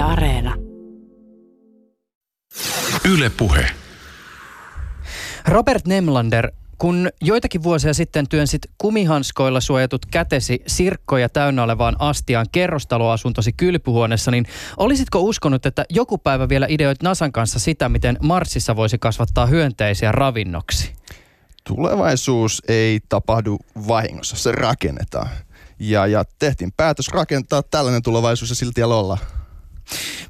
Yle Areena. Yle Puhe. Robert Nemlander, kun joitakin vuosia sitten työnsit kumihanskoilla suojatut kätesi sirkkoja täynnä olevaan astiaan kerrostaloasuntosi kylpyhuoneessa, niin olisitko uskonut, että joku päivä vielä ideoit Nasan kanssa sitä, miten Marsissa voisi kasvattaa hyönteisiä ravinnoksi? Tulevaisuus ei tapahdu vahingossa, se rakennetaan. Ja, ja tehtiin päätös rakentaa tällainen tulevaisuus ja silti olla.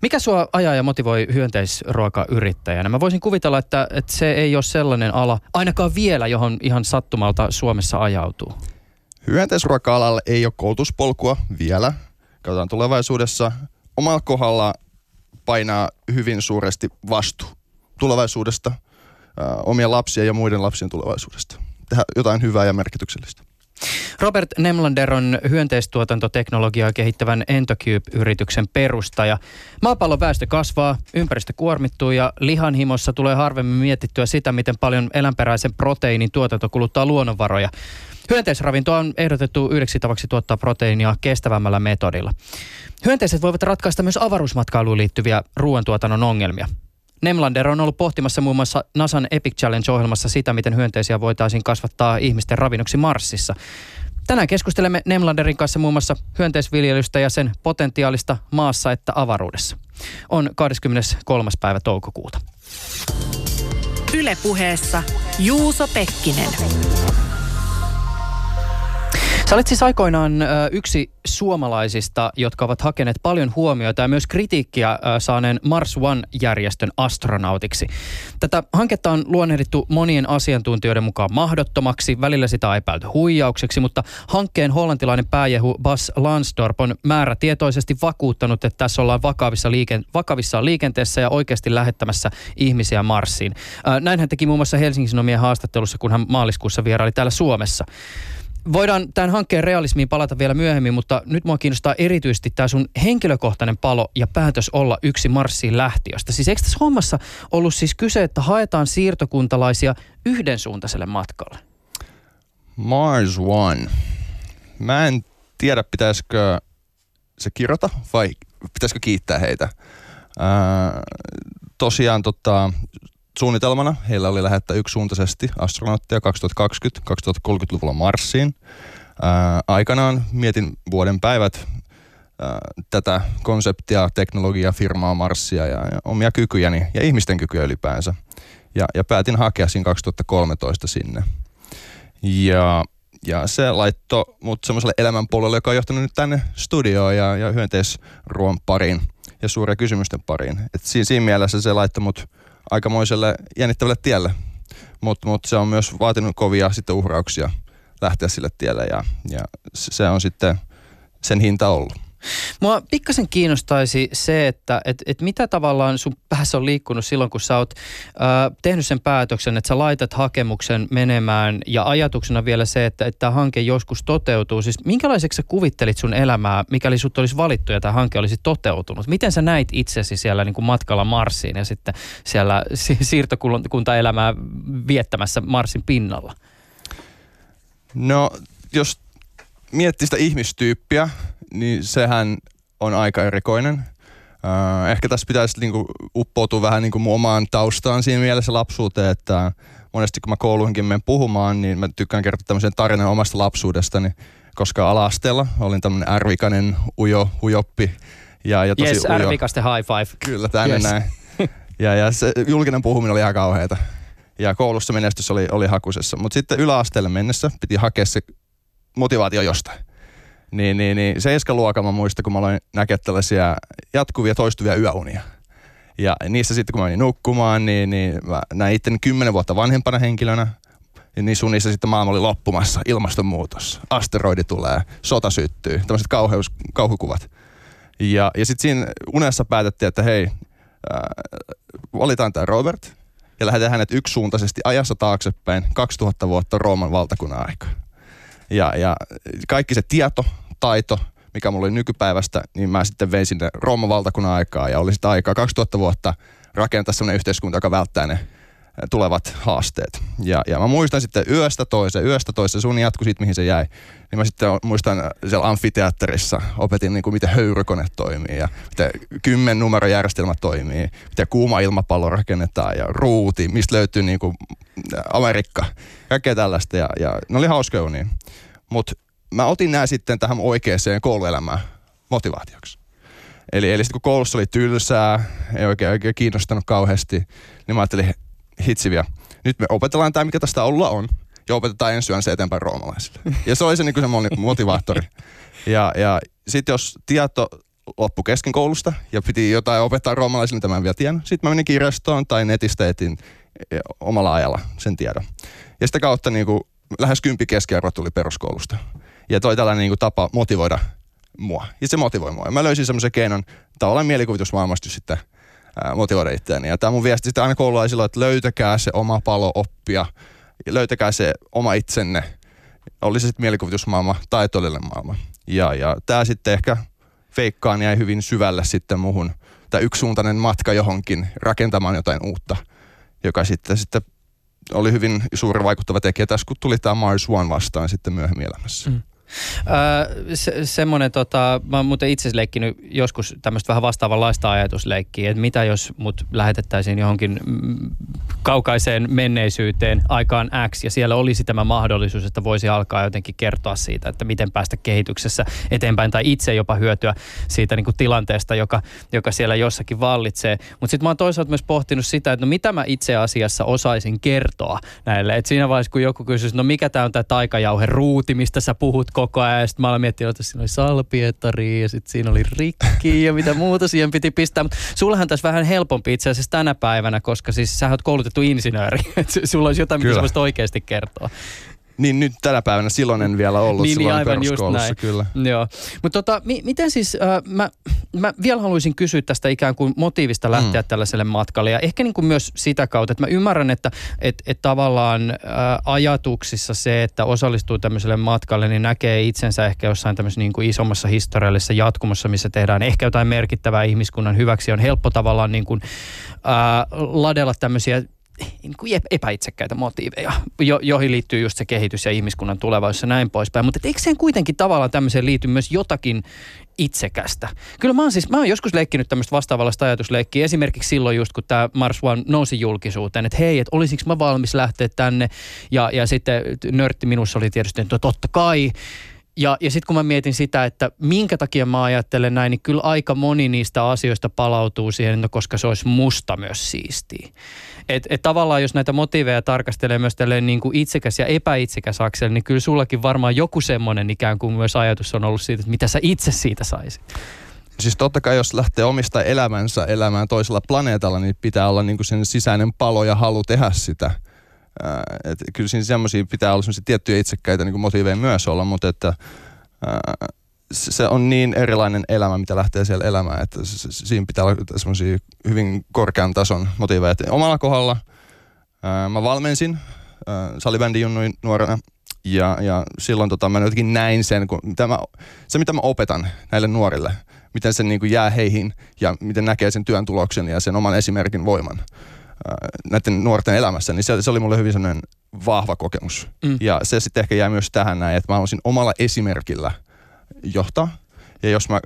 Mikä sua ajaa ja motivoi hyönteisruokayrittäjänä? Mä voisin kuvitella, että, että se ei ole sellainen ala, ainakaan vielä, johon ihan sattumalta Suomessa ajautuu. Hyönteisruoka-alalle ei ole koulutuspolkua vielä. Katsotaan tulevaisuudessa. Omalla kohdalla painaa hyvin suuresti vastuu tulevaisuudesta, omien lapsien ja muiden lapsien tulevaisuudesta. Tehdä jotain hyvää ja merkityksellistä. Robert Nemlander on hyönteistuotantoteknologiaa kehittävän Entocube-yrityksen perustaja. Maapallon väestö kasvaa, ympäristö kuormittuu ja lihanhimossa tulee harvemmin mietittyä sitä, miten paljon eläinperäisen proteiinin tuotanto kuluttaa luonnonvaroja. Hyönteisravintoa on ehdotettu yhdeksi tavaksi tuottaa proteiinia kestävämmällä metodilla. Hyönteiset voivat ratkaista myös avaruusmatkailuun liittyviä ruoantuotannon ongelmia. Nemlander on ollut pohtimassa muun muassa NASAn Epic Challenge-ohjelmassa sitä, miten hyönteisiä voitaisiin kasvattaa ihmisten ravinnoksi Marsissa. Tänään keskustelemme Nemlanderin kanssa muun muassa hyönteisviljelystä ja sen potentiaalista maassa että avaruudessa. On 23. päivä toukokuuta. Ylepuheessa Juuso Pekkinen. Sä olet siis aikoinaan yksi suomalaisista, jotka ovat hakeneet paljon huomiota ja myös kritiikkiä saaneen Mars One-järjestön astronautiksi. Tätä hanketta on luonnehdittu monien asiantuntijoiden mukaan mahdottomaksi, välillä sitä on epäilty huijaukseksi, mutta hankkeen hollantilainen pääjehu Bas Lansdorp on määrätietoisesti vakuuttanut, että tässä ollaan vakavissa, liiken, vakavissa liikenteessä ja oikeasti lähettämässä ihmisiä Marsiin. Näin hän teki muun muassa Helsingin Sanomien haastattelussa, kun hän maaliskuussa vieraili täällä Suomessa. Voidaan tämän hankkeen realismiin palata vielä myöhemmin, mutta nyt mua kiinnostaa erityisesti tämä sun henkilökohtainen palo ja päätös olla yksi Marsiin lähtiöstä. Siis eikö tässä hommassa ollut siis kyse, että haetaan siirtokuntalaisia yhdensuuntaiselle matkalle? Mars One. Mä en tiedä, pitäisikö se kirjoita vai pitäisikö kiittää heitä. Ää, tosiaan tota, suunnitelmana heillä oli lähettää yksisuuntaisesti astronautteja 2020-2030-luvulla Marsiin. Ää, aikanaan mietin vuoden päivät ää, tätä konseptia, teknologiaa, firmaa Marsia ja, ja omia kykyjäni ja ihmisten kykyjä ylipäänsä. Ja, ja päätin hakea siinä 2013 sinne. Ja, ja se laittoi mut semmoiselle elämänpuolelle, joka on johtanut nyt tänne studioon ja, ja hyönteisruoan pariin ja suuria kysymysten pariin. Et siinä, siinä mielessä se laittoi mut aikamoiselle jännittävälle tielle. Mutta mut se on myös vaatinut kovia sitten uhrauksia lähteä sille tielle ja, ja se on sitten sen hinta ollut. Mua pikkasen kiinnostaisi se, että et, et mitä tavallaan sun päässä on liikkunut silloin, kun sä oot ö, tehnyt sen päätöksen, että sä laitat hakemuksen menemään ja ajatuksena vielä se, että, että tämä hanke joskus toteutuu. Siis minkälaiseksi sä kuvittelit sun elämää, mikäli sut olisi valittu ja tämä hanke olisi toteutunut? Miten sä näit itsesi siellä niin kuin matkalla Marsiin ja sitten siellä siirtokuntaelämää viettämässä Marsin pinnalla? No, jos miettii sitä ihmistyyppiä, niin sehän on aika erikoinen. Uh, ehkä tässä pitäisi niinku uppoutua vähän niinku mun omaan taustaan siinä mielessä lapsuuteen, että monesti kun mä kouluihinkin menen puhumaan, niin mä tykkään kertoa tämmöisen tarinan omasta lapsuudestani, koska ala-asteella olin tämmöinen ärvikainen ujo, ujoppi. Ja, ja tosi yes, ujo. ärvikaste high five. Kyllä, tänne yes. näin. Ja, ja se julkinen puhuminen oli ihan kauheata. Ja koulussa menestys oli, oli hakusessa. Mutta sitten yläasteelle mennessä piti hakea se motivaatio jostain. Niin, niin, niin seiskaluokan mä muistan, kun mä aloin näkeä tällaisia jatkuvia toistuvia yöunia. Ja niissä sitten, kun mä menin nukkumaan, niin, niin mä näin itteni kymmenen vuotta vanhempana henkilönä. Ja niin niissä sitten maailma oli loppumassa, ilmastonmuutos, asteroidi tulee, sota syttyy, tämmöiset kauheus, kauhukuvat. Ja, ja sitten siinä unessa päätettiin, että hei, äh, valitaan tämä Robert ja lähdetään hänet yksisuuntaisesti ajassa taaksepäin 2000 vuotta Rooman valtakunnan aikaa. Ja, ja kaikki se tieto, taito, mikä mulla oli nykypäivästä, niin mä sitten vein sinne Rooman valtakunnan aikaa ja oli sitä aikaa 2000 vuotta rakentaa sellainen yhteiskunta, joka välttää ne tulevat haasteet. Ja, ja mä muistan sitten yöstä toiseen, yöstä toiseen, sun jatkui siitä, mihin se jäi. Niin mä sitten muistan siellä amfiteatterissa, opetin niin kuin miten höyrykone toimii ja miten kymmen numerojärjestelmä toimii, miten kuuma ilmapallo rakennetaan ja ruuti, mistä löytyy niin kuin Amerikka, kaikkea tällaista. Ja, ja ne oli hauskoja unia. Mutta mä otin nämä sitten tähän oikeaan kouluelämään motivaatioksi. Eli, eli sitten kun koulussa oli tylsää, ei oikein, oikein kiinnostanut kauheasti, niin mä ajattelin, hitsiviä, nyt me opetellaan tämä, mikä tästä olla on, ja opetetaan ensi yön se eteenpäin roomalaisille. Ja se oli se, niin se motivaattori. Ja, ja sitten jos tieto loppu kesken koulusta ja piti jotain opettaa roomalaisille, mitä mä en vielä tiennyt, sitten mä menin kirjastoon tai netistä etin e, omalla ajalla sen tiedon. Ja sitä kautta niin kuin, lähes kympi keskiarvo tuli peruskoulusta. Ja toi tällainen niin kuin, tapa motivoida mua. Ja se motivoi mua. Ja mä löysin semmoisen keinon tavallaan mielikuvitusmaailmasta sitten ää, motivoida itseäni. Ja tämä mun viesti sitten aina koululaisilla, että löytäkää se oma palo oppia. Ja löytäkää se oma itsenne. Oli se sitten mielikuvitusmaailma tai todellinen maailma. Ja, ja tämä sitten ehkä feikkaan jäi hyvin syvälle sitten muhun. Tämä yksisuuntainen matka johonkin rakentamaan jotain uutta, joka sitten, sitten oli hyvin suuri vaikuttava tekijä tässä, kun tuli tämä Mars One vastaan sitten myöhemmin elämässä. Mm. Öö, se, semmoinen, tota, mä oon muuten itse leikkinyt joskus tämmöistä vähän vastaavanlaista ajatusleikkiä, että mitä jos mut lähetettäisiin johonkin mm, kaukaiseen menneisyyteen aikaan X ja siellä olisi tämä mahdollisuus, että voisi alkaa jotenkin kertoa siitä, että miten päästä kehityksessä eteenpäin tai itse jopa hyötyä siitä niin kuin tilanteesta, joka, joka siellä jossakin vallitsee. Mutta sitten mä oon toisaalta myös pohtinut sitä, että no mitä mä itse asiassa osaisin kertoa näille. Et siinä vaiheessa, kun joku kysyisi, no mikä tämä on tämä taikajauhe ruuti, mistä sä puhut koko ajan. Ja sitten mä olen miettinyt, että siinä oli salpietari ja sitten siinä oli rikki ja mitä muuta siihen piti pistää. Mutta sullahan tässä vähän helpompi itse asiassa tänä päivänä, koska siis sä oot koulutettu insinööri. sulla olisi jotain, mitä sä oikeasti kertoa. Niin nyt tänä päivänä, silloin en vielä ollut niin, silloin aivan peruskoulussa just näin. kyllä. Joo. Mutta tota, mi- miten siis, äh, mä, mä vielä haluaisin kysyä tästä ikään kuin motiivista lähteä mm. tällaiselle matkalle ja ehkä niin kuin myös sitä kautta, että mä ymmärrän, että et, et tavallaan äh, ajatuksissa se, että osallistuu tämmöiselle matkalle, niin näkee itsensä ehkä jossain tämmöisessä niin kuin isommassa historiallisessa jatkumossa, missä tehdään ehkä jotain merkittävää ihmiskunnan hyväksi. On helppo tavallaan niin kuin, äh, ladella tämmöisiä niin kuin epäitsekkäitä motiiveja, jo, joihin liittyy just se kehitys ja ihmiskunnan tulevaisuus ja näin poispäin. Mutta eikö sen kuitenkin tavallaan tämmöiseen liity myös jotakin itsekästä? Kyllä mä oon siis, mä oon joskus leikkinyt tämmöistä vastaavallista ajatusleikkiä, esimerkiksi silloin just kun tämä Mars One nousi julkisuuteen, että hei, että olisinko mä valmis lähteä tänne, ja, ja sitten nörtti minussa oli tietysti, että totta kai, ja, ja sitten kun mä mietin sitä, että minkä takia mä ajattelen näin, niin kyllä aika moni niistä asioista palautuu siihen, no koska se olisi musta myös siistiä. Et, et tavallaan jos näitä motiiveja tarkastelee myös tälleen niin kuin itsekäs ja epäitsekäs aksel, niin kyllä sullakin varmaan joku semmoinen ikään kuin myös ajatus on ollut siitä, että mitä sä itse siitä saisit. Siis totta kai jos lähtee omista elämänsä elämään toisella planeetalla, niin pitää olla niin kuin sen sisäinen palo ja halu tehdä sitä. Et kyllä siinä semmoisia pitää olla semmoisia tiettyjä itsekkäitä niin motiiveja myös olla, mutta että se on niin erilainen elämä, mitä lähtee siellä elämään, että siinä pitää olla semmoisia hyvin korkean tason motiiveja. Omalla kohdalla mä valmensin salibändin junnuin nuorena ja, ja silloin tota, mä jotenkin näin sen, kun, mitä mä, se mitä mä opetan näille nuorille, miten se niin kuin jää heihin ja miten näkee sen työn tuloksen ja sen oman esimerkin voiman näiden nuorten elämässä, niin se, se oli mulle hyvin sellainen vahva kokemus. Mm. Ja se sitten ehkä jää myös tähän näin, että mä haluaisin omalla esimerkillä – johtaa. Ja jos mä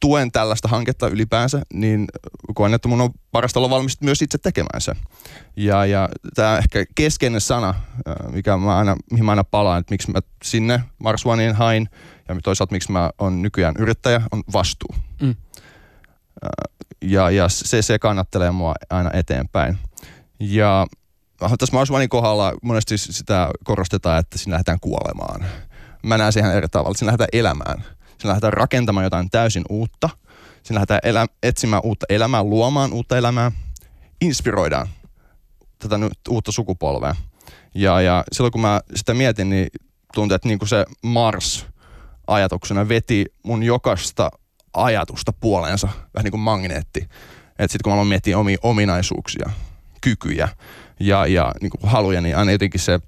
tuen tällaista hanketta ylipäänsä, niin koen, että mun on parasta olla valmis myös itse tekemään se. Ja, ja tämä ehkä keskeinen sana, mikä mä aina, mihin mä aina palaan, että miksi mä sinne Mars Oneen hain ja toisaalta miksi mä on nykyään yrittäjä, on vastuu. Mm. Ja, ja se, se kannattelee mua aina eteenpäin. Ja tässä Mars Onein kohdalla monesti sitä korostetaan, että siinä lähdetään kuolemaan mä näen siihen eri tavalla. Siinä lähdetään elämään. Siinä lähdetään rakentamaan jotain täysin uutta. Siinä lähdetään elä, etsimään uutta elämää, luomaan uutta elämää. Inspiroidaan tätä nyt uutta sukupolvea. Ja, ja silloin kun mä sitä mietin, niin tuntui, että niin kuin se Mars ajatuksena veti mun jokaista ajatusta puoleensa, vähän niin kuin magneetti. Että sitten kun mä aloin miettiä omia ominaisuuksia, kykyjä ja, ja niin kuin haluja, niin aina jotenkin se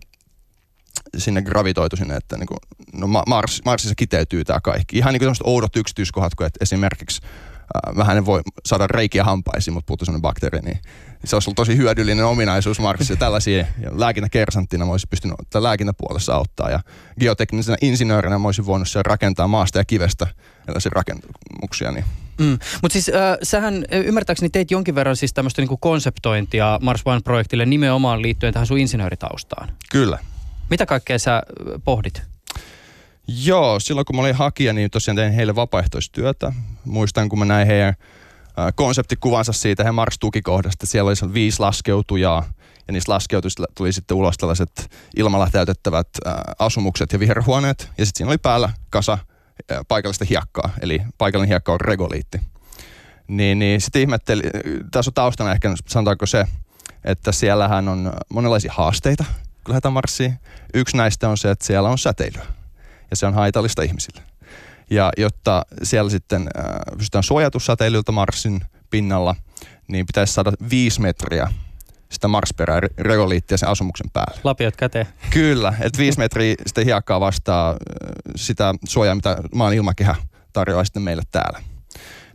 sinne gravitoitu sinne, että niin kuin, no Mars, Marsissa kiteytyy tämä kaikki. Ihan niin kuin oudot yksityiskohdat, kuin että esimerkiksi vähän ne voi saada reikiä hampaisiin, mutta puuttuu sellainen bakteeri, niin se olisi ollut tosi hyödyllinen ominaisuus Marsissa. Tällaisia lääkintäkersanttina mä olisin pystynyt lääkintäpuolessa auttaa ja geoteknisenä insinöörinä mä olisin voinut siellä rakentaa maasta ja kivestä erilaisia rakennuksia. Niin. Mm. Mutta siis äh, sähän ymmärtääkseni teit jonkin verran siis tämmöistä niinku konseptointia Mars One-projektille nimenomaan liittyen tähän sun insinööritaustaan. Kyllä. Mitä kaikkea sä pohdit? Joo, silloin kun mä olin hakija, niin tosiaan tein heille vapaaehtoistyötä. Muistan, kun mä näin heidän konseptikuvansa siitä he Mars-tukikohdasta. Siellä oli viisi laskeutujaa ja niistä laskeutuista tuli sitten ulos tällaiset ilmalla täytettävät asumukset ja viherhuoneet. Ja sitten siinä oli päällä kasa paikallista hiekkaa, eli paikallinen hiekka on regoliitti. Niin, niin sitten ihmetteli, tässä on taustana ehkä sanotaanko se, että siellähän on monenlaisia haasteita, kun lähdetään Marsiin. Yksi näistä on se, että siellä on säteilyä ja se on haitallista ihmisille. Ja jotta siellä sitten äh, pystytään suojatussäteilyltä Marsin pinnalla, niin pitäisi saada viisi metriä sitä Marsperää regoliittia sen asumuksen päälle. Lapiot käteen. Kyllä, että viisi metriä sitä hiekkaa vastaa sitä suojaa, mitä maan ilmakehä tarjoaa sitten meille täällä.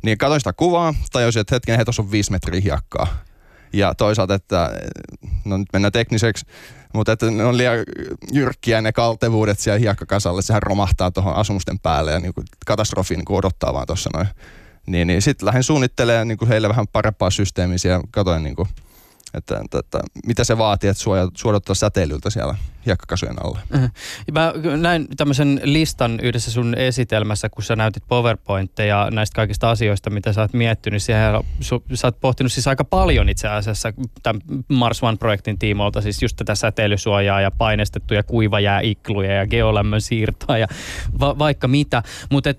Niin katsoin sitä kuvaa, tajusin, että hetken, he on viisi metriä hiekkaa. Ja toisaalta, että no nyt mennään tekniseksi, mutta että ne on liian jyrkkiä ne kaltevuudet siellä hiekkakasalle, sehän romahtaa tuohon asumusten päälle ja niin kuin katastrofi niin kuin odottaa vaan tuossa noin. Niin, niin sitten lähdin suunnittelemaan niin kuin heille vähän parempaa systeemiä ja katsoin niin kuin, että, että, että, mitä se vaatii, että suodattaa säteilyltä siellä hiekkakasujen alla. Mm-hmm. Mä näin tämmöisen listan yhdessä sun esitelmässä, kun sä näytit PowerPointteja näistä kaikista asioista, mitä sä oot miettinyt. Su, sä oot pohtinut siis aika paljon itse asiassa tämän Mars One-projektin tiimoilta, siis just tätä säteilysuojaa ja painestettuja kuivajääikluja ja geolämmön siirtoa ja va, vaikka mitä. Mutta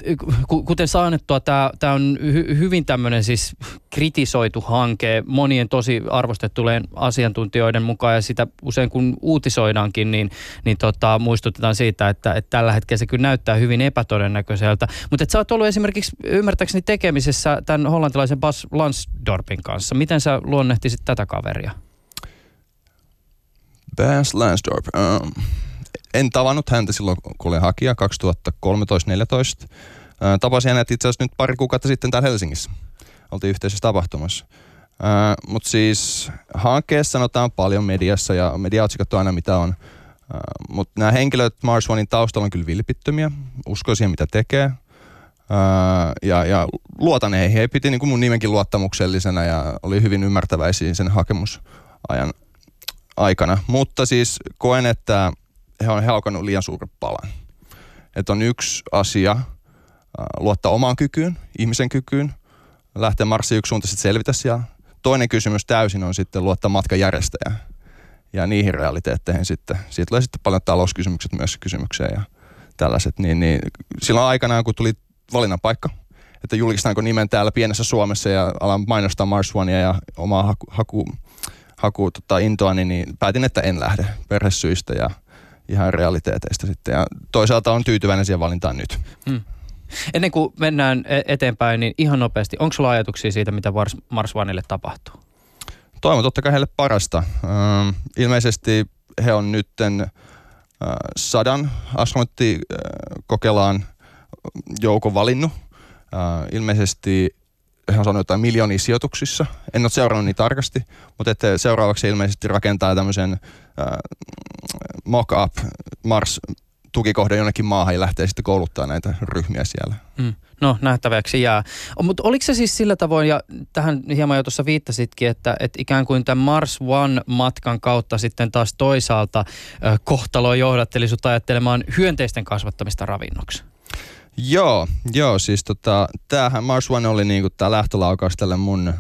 kuten saanettua, tämä on hy, hyvin tämmöinen siis kritisoitu hanke monien tosi arvostettujen asiantuntijoiden mukaan ja sitä usein kun uutisoidaankin, niin, niin tota, muistutetaan siitä, että, että tällä hetkellä se kyllä näyttää hyvin epätodennäköiseltä. Mutta että sä oot ollut esimerkiksi ymmärtääkseni tekemisessä tämän hollantilaisen Bas Lansdorpin kanssa. Miten sä luonnehtisit tätä kaveria? Bas Lansdorp. Um, en tavannut häntä silloin, kun olin hakija 2013-2014. Uh, tapasin hänet itse asiassa nyt pari kuukautta sitten täällä Helsingissä. Oltiin yhteisessä tapahtumassa. Uh, Mutta siis hankkeessa sanotaan paljon mediassa ja mediaotsikot on aina mitä on. Uh, Mutta nämä henkilöt Mars Onein taustalla on kyllä vilpittömiä, uskoo siihen mitä tekee. Uh, ja, ja luotan heihin. He piti niin kuin mun nimenkin luottamuksellisena ja oli hyvin ymmärtäväisiä sen hakemusajan aikana. Mutta siis koen, että he on halkannut liian suuren palan. Että on yksi asia uh, luottaa omaan kykyyn, ihmisen kykyyn, lähteä Marsiin yksisuuntaisesti selvitä siellä toinen kysymys täysin on sitten luottaa matkajärjestäjään ja niihin realiteetteihin sitten. Siitä tulee sitten paljon talouskysymykset myös kysymykseen ja tällaiset. Niin, niin silloin aikanaan, kun tuli valinnan paikka, että julkistetaanko nimen täällä pienessä Suomessa ja alan mainostaa Mars Onea ja omaa haku, haku, haku tota, intoani, niin päätin, että en lähde perhesyistä ja ihan realiteeteista sitten. Ja toisaalta on tyytyväinen siihen valintaan nyt. Hmm. Ennen kuin mennään e- eteenpäin, niin ihan nopeasti, onko sulla ajatuksia siitä, mitä Mars, Oneille tapahtuu? Toivon totta kai heille parasta. Uh, ilmeisesti he on nytten uh, sadan astronauttikokelaan joukon valinnut. Uh, ilmeisesti he on saanut jotain miljoonia sijoituksissa. En ole seurannut niin tarkasti, mutta että seuraavaksi ilmeisesti rakentaa tämmöisen uh, mock-up Mars tukikohde jonnekin maahan ja lähtee sitten kouluttaa näitä ryhmiä siellä. Mm. No nähtäväksi jää. Mutta oliko se siis sillä tavoin, ja tähän hieman jo tuossa viittasitkin, että, että ikään kuin tämän Mars One-matkan kautta sitten taas toisaalta äh, kohtalo johdatteli sut ajattelemaan hyönteisten kasvattamista ravinnoksi? Joo, joo siis tota, tämähän Mars One oli niinku tämä lähtölaukaus tälle mun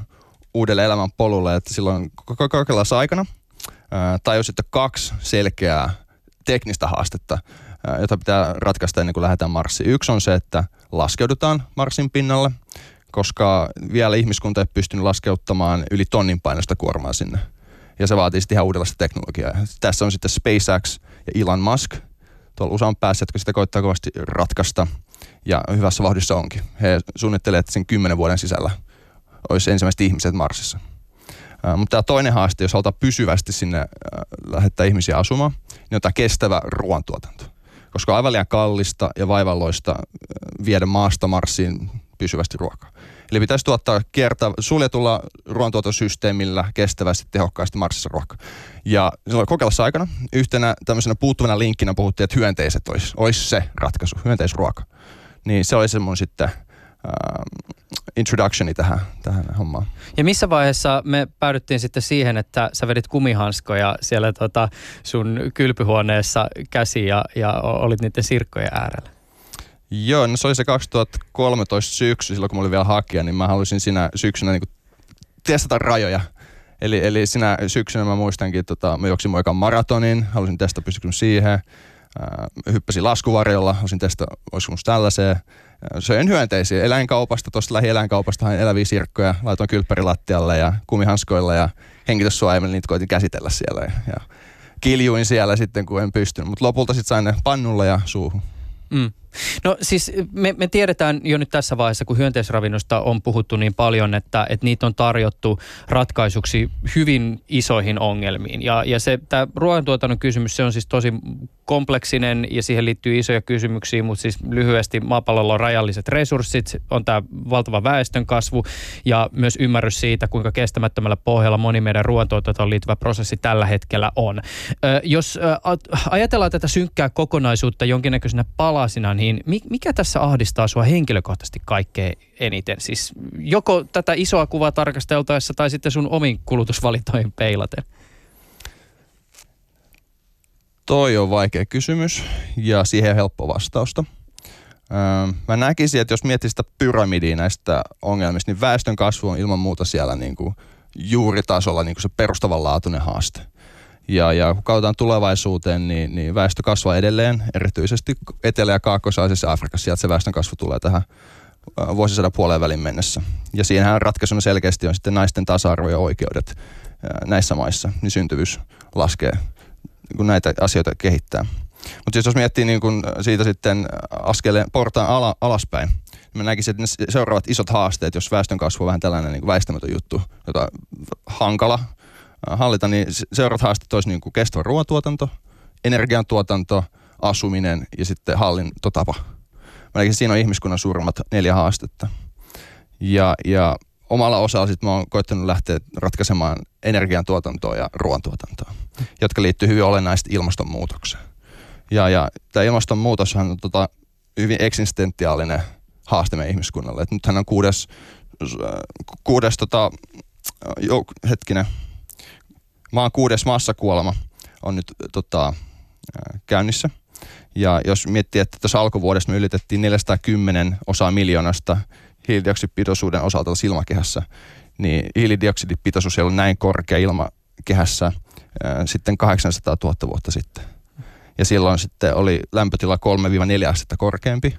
uudelle elämän polulle, että silloin kokeilassa aikana äh, tajusin, että kaksi selkeää teknistä haastetta jota pitää ratkaista ennen kuin lähdetään Marsiin. Yksi on se, että laskeudutaan Marsin pinnalle, koska vielä ihmiskunta ei pystynyt laskeuttamaan yli tonnin painosta kuormaa sinne. Ja se vaatii sitten ihan uudenlaista teknologiaa. Tässä on sitten SpaceX ja Elon Musk. Tuolla USA on päässyt, jotka sitä koittaa kovasti ratkaista. Ja hyvässä vauhdissa onkin. He suunnittelevat, että sen kymmenen vuoden sisällä olisi ensimmäiset ihmiset Marsissa. mutta tämä toinen haaste, jos halutaan pysyvästi sinne lähettää ihmisiä asumaan, niin on tämä kestävä ruoantuotanto koska on aivan liian kallista ja vaivalloista äh, viedä maasta Marsiin pysyvästi ruokaa. Eli pitäisi tuottaa kiertä, suljetulla ruoantuotosysteemillä kestävästi, tehokkaasti Marsissa ruokaa. Ja silloin kokeilassa aikana yhtenä tämmöisenä puuttuvana linkkinä puhuttiin, että hyönteiset olisi, olisi se ratkaisu, hyönteisruoka. Niin se oli se mun sitten introductioni tähän, tähän hommaan. Ja missä vaiheessa me päädyttiin sitten siihen, että sä vedit kumihanskoja siellä tota sun kylpyhuoneessa käsi ja, ja olit niiden sirkkojen äärellä? Joo, no se oli se 2013 syksy, silloin kun mä olin vielä hakija, niin mä halusin siinä syksynä niin testata rajoja. Eli, eli siinä syksynä mä muistankin, että tota, mä juoksin moikan maratonin, halusin testata pystykö siihen. Äh, hyppäsin laskuvarjolla, halusin testata, olisiko tällaiseen. Söin hyönteisiä eläinkaupasta, tuosta lähi eläinkaupasta hain eläviä sirkkoja, laitoin kylppärilattialle ja kumihanskoilla ja hengityssuojaimella niitä koitin käsitellä siellä. Ja, ja kiljuin siellä sitten, kun en pystynyt. Mutta lopulta sitten sain ne pannulla ja suuhun. Mm. No siis me, me tiedetään jo nyt tässä vaiheessa, kun hyönteisravinnosta on puhuttu niin paljon, että, että niitä on tarjottu ratkaisuksi hyvin isoihin ongelmiin. Ja, ja se tämä ruoantuotannon kysymys, se on siis tosi kompleksinen ja siihen liittyy isoja kysymyksiä, mutta siis lyhyesti maapallolla on rajalliset resurssit, on tämä valtava väestön kasvu ja myös ymmärrys siitä, kuinka kestämättömällä pohjalla moni meidän ruoantuotantoon liittyvä prosessi tällä hetkellä on. Ö, jos ö, ajatellaan tätä synkkää kokonaisuutta jonkinnäköisenä palasina, niin mikä tässä ahdistaa sua henkilökohtaisesti kaikkein eniten? Siis joko tätä isoa kuvaa tarkasteltaessa tai sitten sun omin kulutusvalintoihin peilaten? Toi on vaikea kysymys ja siihen on helppo vastausta. Öö, mä näkisin, että jos miettii sitä pyramidia näistä ongelmista, niin väestön kasvu on ilman muuta siellä niin kuin juuritasolla niin kuin se perustavanlaatuinen haaste. Ja, ja kun katsotaan tulevaisuuteen, niin, niin väestö kasvaa edelleen, erityisesti Etelä- ja Kaakkois-Aasiassa Afrikassa. Sieltä se väestön kasvu tulee tähän vuosisadan puoleen välin mennessä. Ja siinähän ratkaisuna selkeästi on sitten naisten tasa-arvo ja oikeudet näissä maissa, niin syntyvyys laskee kun näitä asioita kehittää. Mutta siis jos miettii niin kun siitä sitten askeleen portaan ala, alaspäin, niin mä näkisin, että ne seuraavat isot haasteet, jos väestön kasvu on vähän tällainen niin väistämätön juttu, jota hankala hallita, niin seuraavat haasteet olisi niin kuin kestävä ruoantuotanto, energiantuotanto, asuminen ja sitten hallintotapa. Mä näkisin, siinä on ihmiskunnan suurimmat neljä haastetta. Ja, ja omalla osalla sitten mä oon koittanut lähteä ratkaisemaan energiantuotantoa ja ruoantuotantoa, jotka liittyy hyvin olennaisesti ilmastonmuutokseen. Ja, ja tämä ilmastonmuutoshan on tota, hyvin eksistentiaalinen haaste meidän ihmiskunnalle. Et nythän on kuudes, kuudes tota, jo, hetkinen, maan kuudes massakuolema on nyt tota, käynnissä. Ja jos miettii, että tuossa alkuvuodesta me ylitettiin 410 osaa miljoonasta hiilidioksidipitoisuuden osalta silmakehässä, niin hiilidioksidipitoisuus ei ollut näin korkea ilmakehässä sitten 800 000 vuotta sitten. Ja silloin sitten oli lämpötila 3-4 astetta korkeampi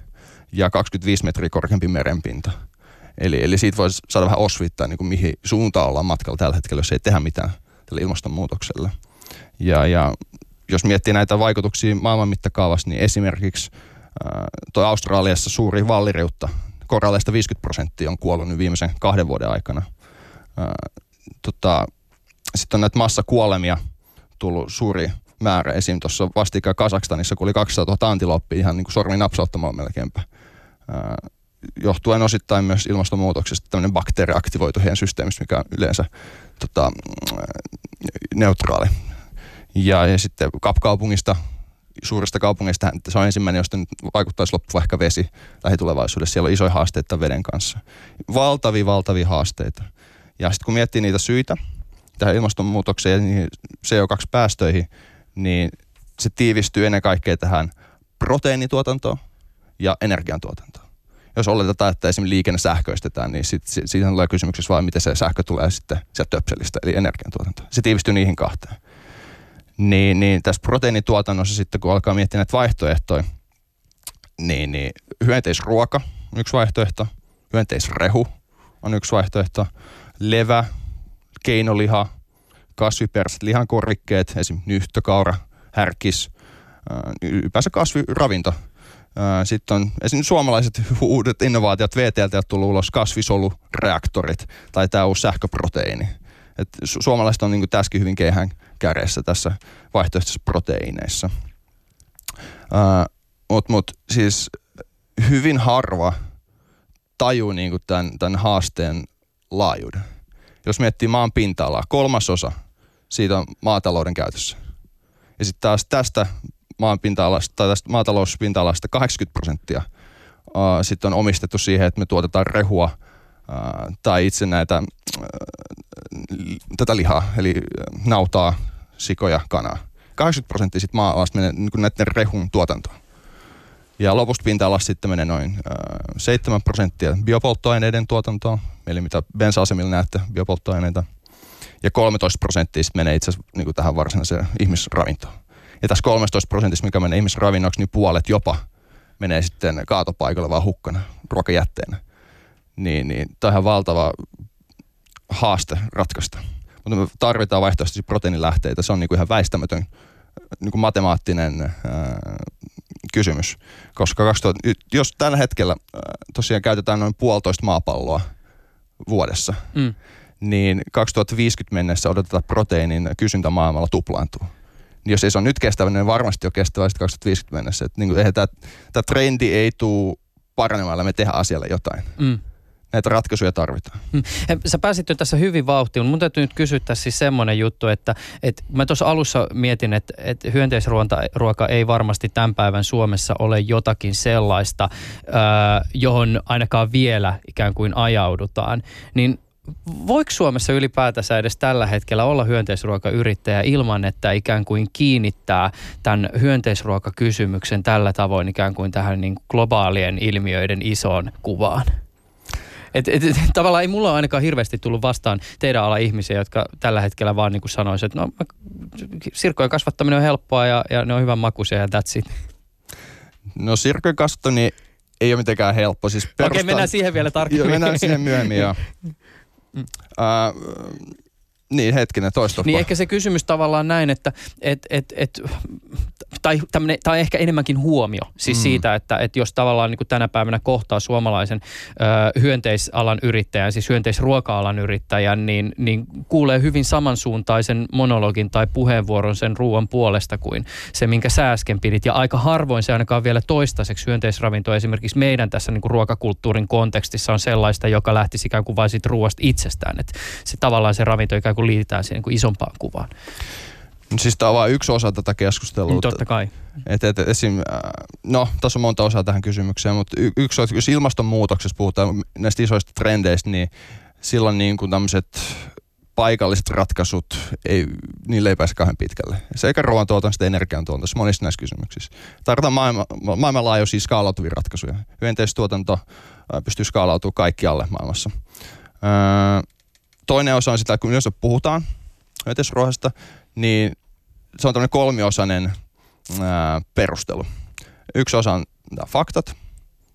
ja 25 metriä korkeampi merenpinta. Eli, eli siitä voisi saada vähän osvittaa, niin kuin mihin suuntaan ollaan matkalla tällä hetkellä, jos ei tehdä mitään tälle ilmastonmuutokselle. Ja, ja jos miettii näitä vaikutuksia maailman mittakaavassa, niin esimerkiksi äh, tuo Australiassa suuri valliriutta, koralleista 50 prosenttia on kuollut nyt viimeisen kahden vuoden aikana. Äh, tota, sitten on näitä massakuolemia tullut suuri määrä. Esim. tuossa vastikään Kasakstanissa, kun oli 200 000 antiloppia ihan niin kuin sormin napsauttamaan melkeinpä. Johtuen osittain myös ilmastonmuutoksesta tämmöinen bakteeri aktivoitu heidän systeemistä, mikä on yleensä tota, neutraali. Ja, ja sitten Kapkaupungista, suurista kaupungeista, se on ensimmäinen, josta nyt vaikuttaisi loppuva ehkä vesi lähitulevaisuudessa. Siellä on isoja haasteita veden kanssa. Valtavia, valtavia haasteita. Ja sitten kun miettii niitä syitä tähän ilmastonmuutokseen ja niihin CO2-päästöihin, niin se tiivistyy ennen kaikkea tähän proteiinituotantoon ja energiantuotantoon jos oletetaan, että esimerkiksi liikenne sähköistetään, niin sit, sit, siitä tulee kysymyksessä vain, miten se sähkö tulee sitten sieltä töpselistä, eli energiantuotanto. Se tiivistyy niihin kahteen. Niin, niin tässä proteiinituotannossa sitten, kun alkaa miettiä näitä vaihtoehtoja, niin, niin hyönteisruoka on yksi vaihtoehto, hyönteisrehu on yksi vaihtoehto, levä, keinoliha, kasviperäiset lihankorvikkeet, esimerkiksi nyhtökaura, härkis, ylipäänsä kasviravinto sitten on esimerkiksi suomalaiset uudet innovaatiot VTLtä tullut ulos, kasvisolureaktorit tai tämä uusi sähköproteiini. Et su- suomalaiset on niin tässäkin hyvin kehän kädessä tässä vaihtoehtoisissa proteiineissa. Mutta mut, siis hyvin harva tajuu niin kuin tämän, tämän haasteen laajuuden. Jos miettii maan pinta-alaa, kolmasosa siitä on maatalouden käytössä. Ja sitten taas tästä maan pinta-alasta, tai tästä maatalouspinta-alasta 80 prosenttia sitten on omistettu siihen, että me tuotetaan rehua tai itse näitä, tätä lihaa, eli nautaa, sikoja, kanaa. 80 prosenttia sitten maa-alasta menee niin näiden rehun tuotantoon. Ja lopusta pinta-alasta sitten menee noin äh, 7 prosenttia biopolttoaineiden tuotantoon, eli mitä bensa-asemilla näette, biopolttoaineita. Ja 13 prosenttia sitten menee itse asiassa niin tähän varsinaiseen ihmisravintoon. Ja tässä 13 prosentissa, mikä menee ihmisravinnoksi, niin puolet jopa menee sitten kaatopaikalle vaan hukkana, ruokajätteenä. Niin, niin tämä on ihan valtava haaste ratkaista. Mutta me tarvitaan vaihtoehtoisia proteiinilähteitä. Se on niin kuin ihan väistämätön niin kuin matemaattinen ää, kysymys. Koska 2000, jos tällä hetkellä ää, tosiaan käytetään noin puolitoista maapalloa vuodessa, mm. niin 2050 mennessä odotetaan proteiinin kysyntä maailmalla tuplaantuu. Jos ei se ole nyt kestävä, niin varmasti on kestävä sitten 2050 mennessä. Et niin kuin, tämä, tämä trendi ei tule paranemalla, me tehdään asialle jotain. Mm näitä ratkaisuja tarvitaan. Hmm. Sä pääsit jo tässä hyvin vauhtiin, mutta mun täytyy nyt kysyä tässä siis semmoinen juttu, että, että mä tuossa alussa mietin, että, että hyönteisruoka ei varmasti tämän päivän Suomessa ole jotakin sellaista, äh, johon ainakaan vielä ikään kuin ajaudutaan. Niin voiko Suomessa ylipäätänsä edes tällä hetkellä olla hyönteisruokayrittäjä ilman, että ikään kuin kiinnittää tämän hyönteisruokakysymyksen tällä tavoin ikään kuin tähän niin globaalien ilmiöiden isoon kuvaan? Et, et, et, tavallaan ei mulla ainakaan hirveästi tullut vastaan teidän ala ihmisiä, jotka tällä hetkellä vaan niin kuin sanoisivat, että no sirkkojen kasvattaminen on helppoa ja, ja ne on hyvän makuisia ja that's it. No sirkkojen kasvattaminen ei ole mitenkään helppo. Siis perustan... Okei, mennään siihen vielä tarkemmin. Joo, mennään siihen myöhemmin, joo. Uh, niin, hetkinen, toista. Niin ehkä se kysymys tavallaan näin, että et, et, et, tai, tämmönen, tai ehkä enemmänkin huomio siis mm. siitä, että, että jos tavallaan niin kuin tänä päivänä kohtaa suomalaisen ö, hyönteisalan yrittäjän, siis hyönteisruoka-alan yrittäjän, niin, niin kuulee hyvin samansuuntaisen monologin tai puheenvuoron sen ruoan puolesta kuin se, minkä sä äsken pidit. Ja aika harvoin se ainakaan vielä toistaiseksi hyönteisravinto esimerkiksi meidän tässä niin kuin ruokakulttuurin kontekstissa on sellaista, joka lähtisi ikään kuin vain siitä ruoasta itsestään. Että se tavallaan se ravinto ikään kuin liitetään siihen niin kuin isompaan kuvaan. No siis tämä on vain yksi osa tätä keskustelua. Niin, totta kai. Et, et, esim, äh, no, tässä on monta osaa tähän kysymykseen, mutta y- yksi on, jos ilmastonmuutoksessa puhutaan näistä isoista trendeistä, niin silloin niin kuin tämmöiset paikalliset ratkaisut, ei, niille ei pääse kauhean pitkälle. Sekä ruoantuotannosta että energiantuotannosta monissa näissä kysymyksissä. Tarvitaan maailma, maailmanlaajuisia skaalautuvia ratkaisuja. Hyönteistuotanto äh, pystyy skaalautumaan kaikkialle maailmassa. Öö, toinen osa on sitä, että kun yleensä puhutaan hyönteisruohasta, niin se on tämmöinen kolmiosainen ää, perustelu. Yksi osa on faktat,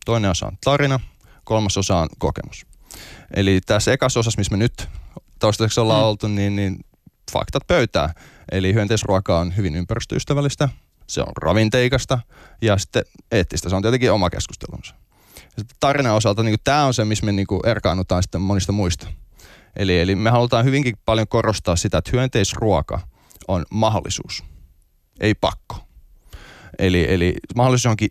toinen osa on tarina, kolmas osa on kokemus. Eli tässä ekassa osassa, missä me nyt toistaiseksi ollaan mm. oltu, niin, niin faktat pöytää. Eli hyönteisruoka on hyvin ympäristöystävällistä, se on ravinteikasta ja sitten eettistä. Se on tietenkin oma keskustelunsa. Sitten tarinan osalta niin tämä on se, missä me niin erkaannutaan sitten monista muista. Eli, eli me halutaan hyvinkin paljon korostaa sitä, että hyönteisruoka on mahdollisuus, ei pakko. Eli, eli mahdollisuus onkin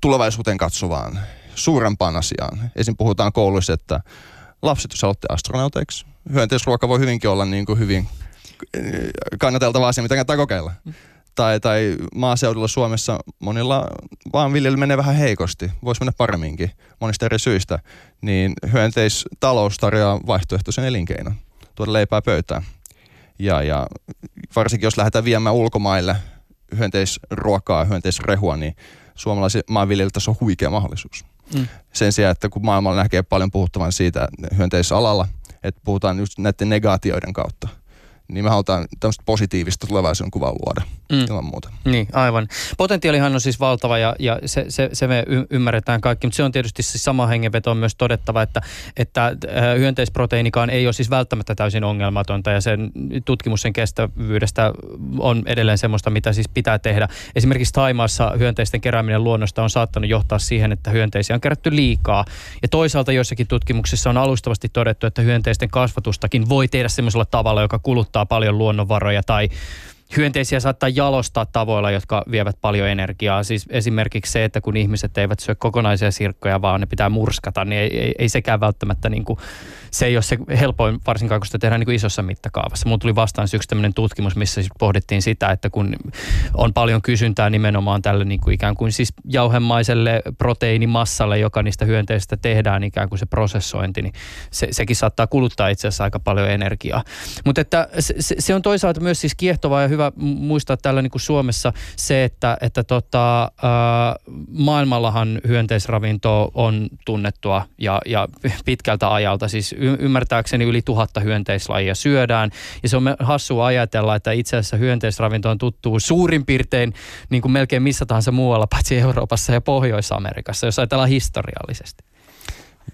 tulevaisuuteen katsovaan, suurempaan asiaan. Esim. puhutaan kouluissa, että lapset, jos haluatte astronauteiksi, hyönteisruoka voi hyvinkin olla niin kuin hyvin kannateltava asia, mitä kannattaa kokeilla. Tai, tai maaseudulla Suomessa monilla vaan viljely menee vähän heikosti, voisi mennä paremminkin monista eri syistä, niin hyönteistalous tarjoaa vaihtoehtoisen elinkeinon, tuoda leipää pöytään. Ja, ja varsinkin jos lähdetään viemään ulkomaille hyönteisruokaa, hyönteisrehua, niin suomalaisilla maanviljelijöillä on huikea mahdollisuus. Mm. Sen sijaan, että kun maailmalla näkee paljon puhuttavan siitä hyönteisalalla, että puhutaan just näiden negaatioiden kautta – niin me halutaan tämmöistä positiivista tulevaisuuden kuvaa luoda mm. ilman muuta. Niin, aivan. Potentiaalihan on siis valtava ja, ja se, se, se me ymmärretään kaikki, mutta se on tietysti siis sama hengenveto on myös todettava, että, että äh, hyönteisproteiinikaan ei ole siis välttämättä täysin ongelmatonta ja sen tutkimus sen kestävyydestä on edelleen semmoista, mitä siis pitää tehdä. Esimerkiksi Taimaassa hyönteisten kerääminen luonnosta on saattanut johtaa siihen, että hyönteisiä on kerätty liikaa. Ja toisaalta joissakin tutkimuksissa on alustavasti todettu, että hyönteisten kasvatustakin voi tehdä semmoisella tavalla, joka kuluttaa paljon luonnonvaroja tai hyönteisiä saattaa jalostaa tavoilla, jotka vievät paljon energiaa. Siis esimerkiksi se, että kun ihmiset eivät syö kokonaisia sirkkoja, vaan ne pitää murskata, niin ei, ei, ei sekään välttämättä, niin kuin, se ei ole se helpoin, varsinkaan kun sitä tehdään niin kuin isossa mittakaavassa. Mulla tuli vastaan yksi tämmöinen tutkimus, missä siis pohdittiin sitä, että kun on paljon kysyntää nimenomaan tälle niin kuin ikään kuin siis jauhemaiselle proteiinimassalle, joka niistä hyönteistä tehdään ikään kuin se prosessointi, niin se, sekin saattaa kuluttaa itse asiassa aika paljon energiaa. Mutta että se, se on toisaalta myös siis kiehtovaa ja hyvä muistaa täällä niin kuin Suomessa se, että, että tota, maailmallahan hyönteisravinto on tunnettua ja, ja pitkältä ajalta. Siis y- ymmärtääkseni yli tuhatta hyönteislajia syödään ja se on hassua ajatella, että itse asiassa hyönteisravinto on tuttu suurin piirtein niin kuin melkein missä tahansa muualla, paitsi Euroopassa ja Pohjois-Amerikassa, jos ajatellaan historiallisesti.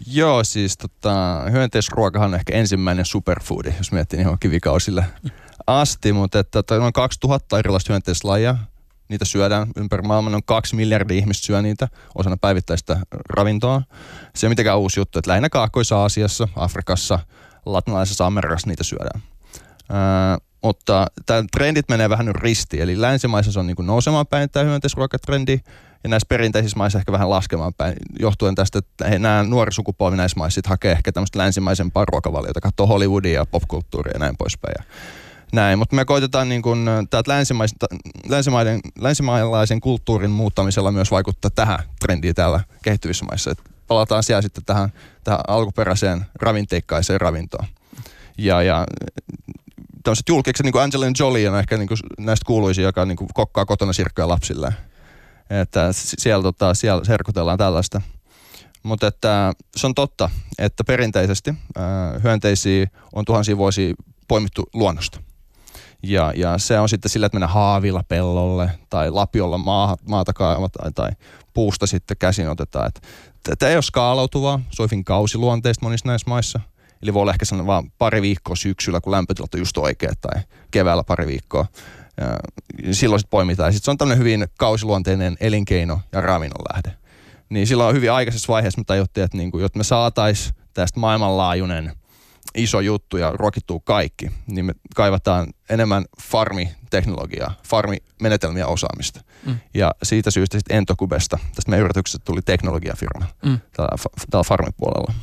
Joo, siis tota, hyönteisruokahan on ehkä ensimmäinen superfoodi, jos miettii niin kivikausille asti, mutta että, että noin 2000 erilaista hyönteislajia, niitä syödään ympäri maailman, noin kaksi miljardia ihmistä syö niitä osana päivittäistä ravintoa. Se on mitenkään uusi juttu, että lähinnä Kaakkois-Aasiassa, Afrikassa, Latinalaisessa Amerikassa niitä syödään. Ää, mutta tämä trendit menee vähän nyt ristiin, eli länsimaissa se on niin nousemaan päin tämä hyönteisruokatrendi, ja näissä perinteisissä maissa ehkä vähän laskemaan päin, johtuen tästä, että nämä nuori sukupolvi näissä maissa hakee ehkä tämmöistä länsimaisempaa ruokavaliota, katsoo Hollywoodia ja popkulttuuria ja näin poispäin. Näin, mutta me koitetaan niin kuin, länsimaiden, länsimaalaisen kulttuurin muuttamisella myös vaikuttaa tähän trendiin täällä kehittyvissä maissa. Et palataan siellä sitten tähän, tähän alkuperäiseen ravinteikkaiseen ravintoon. Ja, ja tämmöiset julkikset, niin kuin Angelina Jolie on ehkä niin kuin näistä kuuluisia, joka niin kuin kokkaa kotona sirkkoja lapsille. Että siellä, tota, siellä herkutellaan tällaista. Mutta että se on totta, että perinteisesti äh, hyönteisiä on tuhansia vuosia poimittu luonnosta. Ja, ja se on sitten sillä, että mennään haavilla pellolle tai lapiolla maa, maata kaivata tai, puusta sitten käsin otetaan. Tämä ei ole skaalautuvaa, hyvin kausiluonteista monissa näissä maissa. Eli voi olla ehkä sellainen vaan pari viikkoa syksyllä, kun lämpötilat on just oikeat, tai keväällä pari viikkoa. Ja silloin sitten poimitaan. Sitten se on tämmöinen hyvin kausiluonteinen elinkeino ja ravinnon lähde. Niin silloin on hyvin aikaisessa vaiheessa me tajuttiin, että, niin kuin, jotta me saataisiin tästä maailmanlaajuinen – iso juttu ja ruokittuu kaikki, niin me kaivataan enemmän farmiteknologiaa, farmimenetelmiä osaamista. Mm. Ja siitä syystä sitten Entokubesta, tästä meidän yrityksestä tuli teknologiafirma mm. täällä, täällä farmipuolella.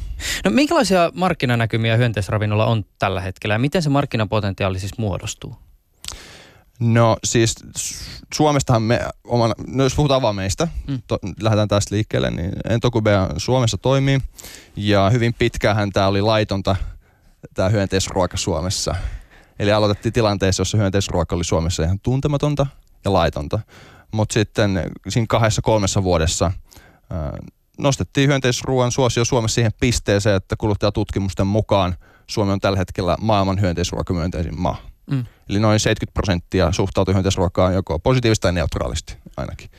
No minkälaisia markkinanäkymiä hyönteisravinnolla on tällä hetkellä ja miten se markkinapotentiaali siis muodostuu? No siis Suomestahan me, omana, no jos puhutaan vaan meistä, mm. to, lähdetään tästä liikkeelle, niin Entokubea Suomessa toimii ja hyvin pitkään tämä oli laitonta tämä hyönteisruoka Suomessa. Eli aloitettiin tilanteessa, jossa hyönteisruoka oli Suomessa ihan tuntematonta ja laitonta. Mutta sitten siinä kahdessa kolmessa vuodessa ää, nostettiin hyönteisruoan suosio Suomessa siihen pisteeseen, että kuluttajatutkimusten mukaan Suomi on tällä hetkellä maailman hyönteisruokamyönteisin maa. Mm. Eli noin 70 prosenttia suhtautuu hyönteisruokaan joko positiivisesti tai neutraalisti ainakin.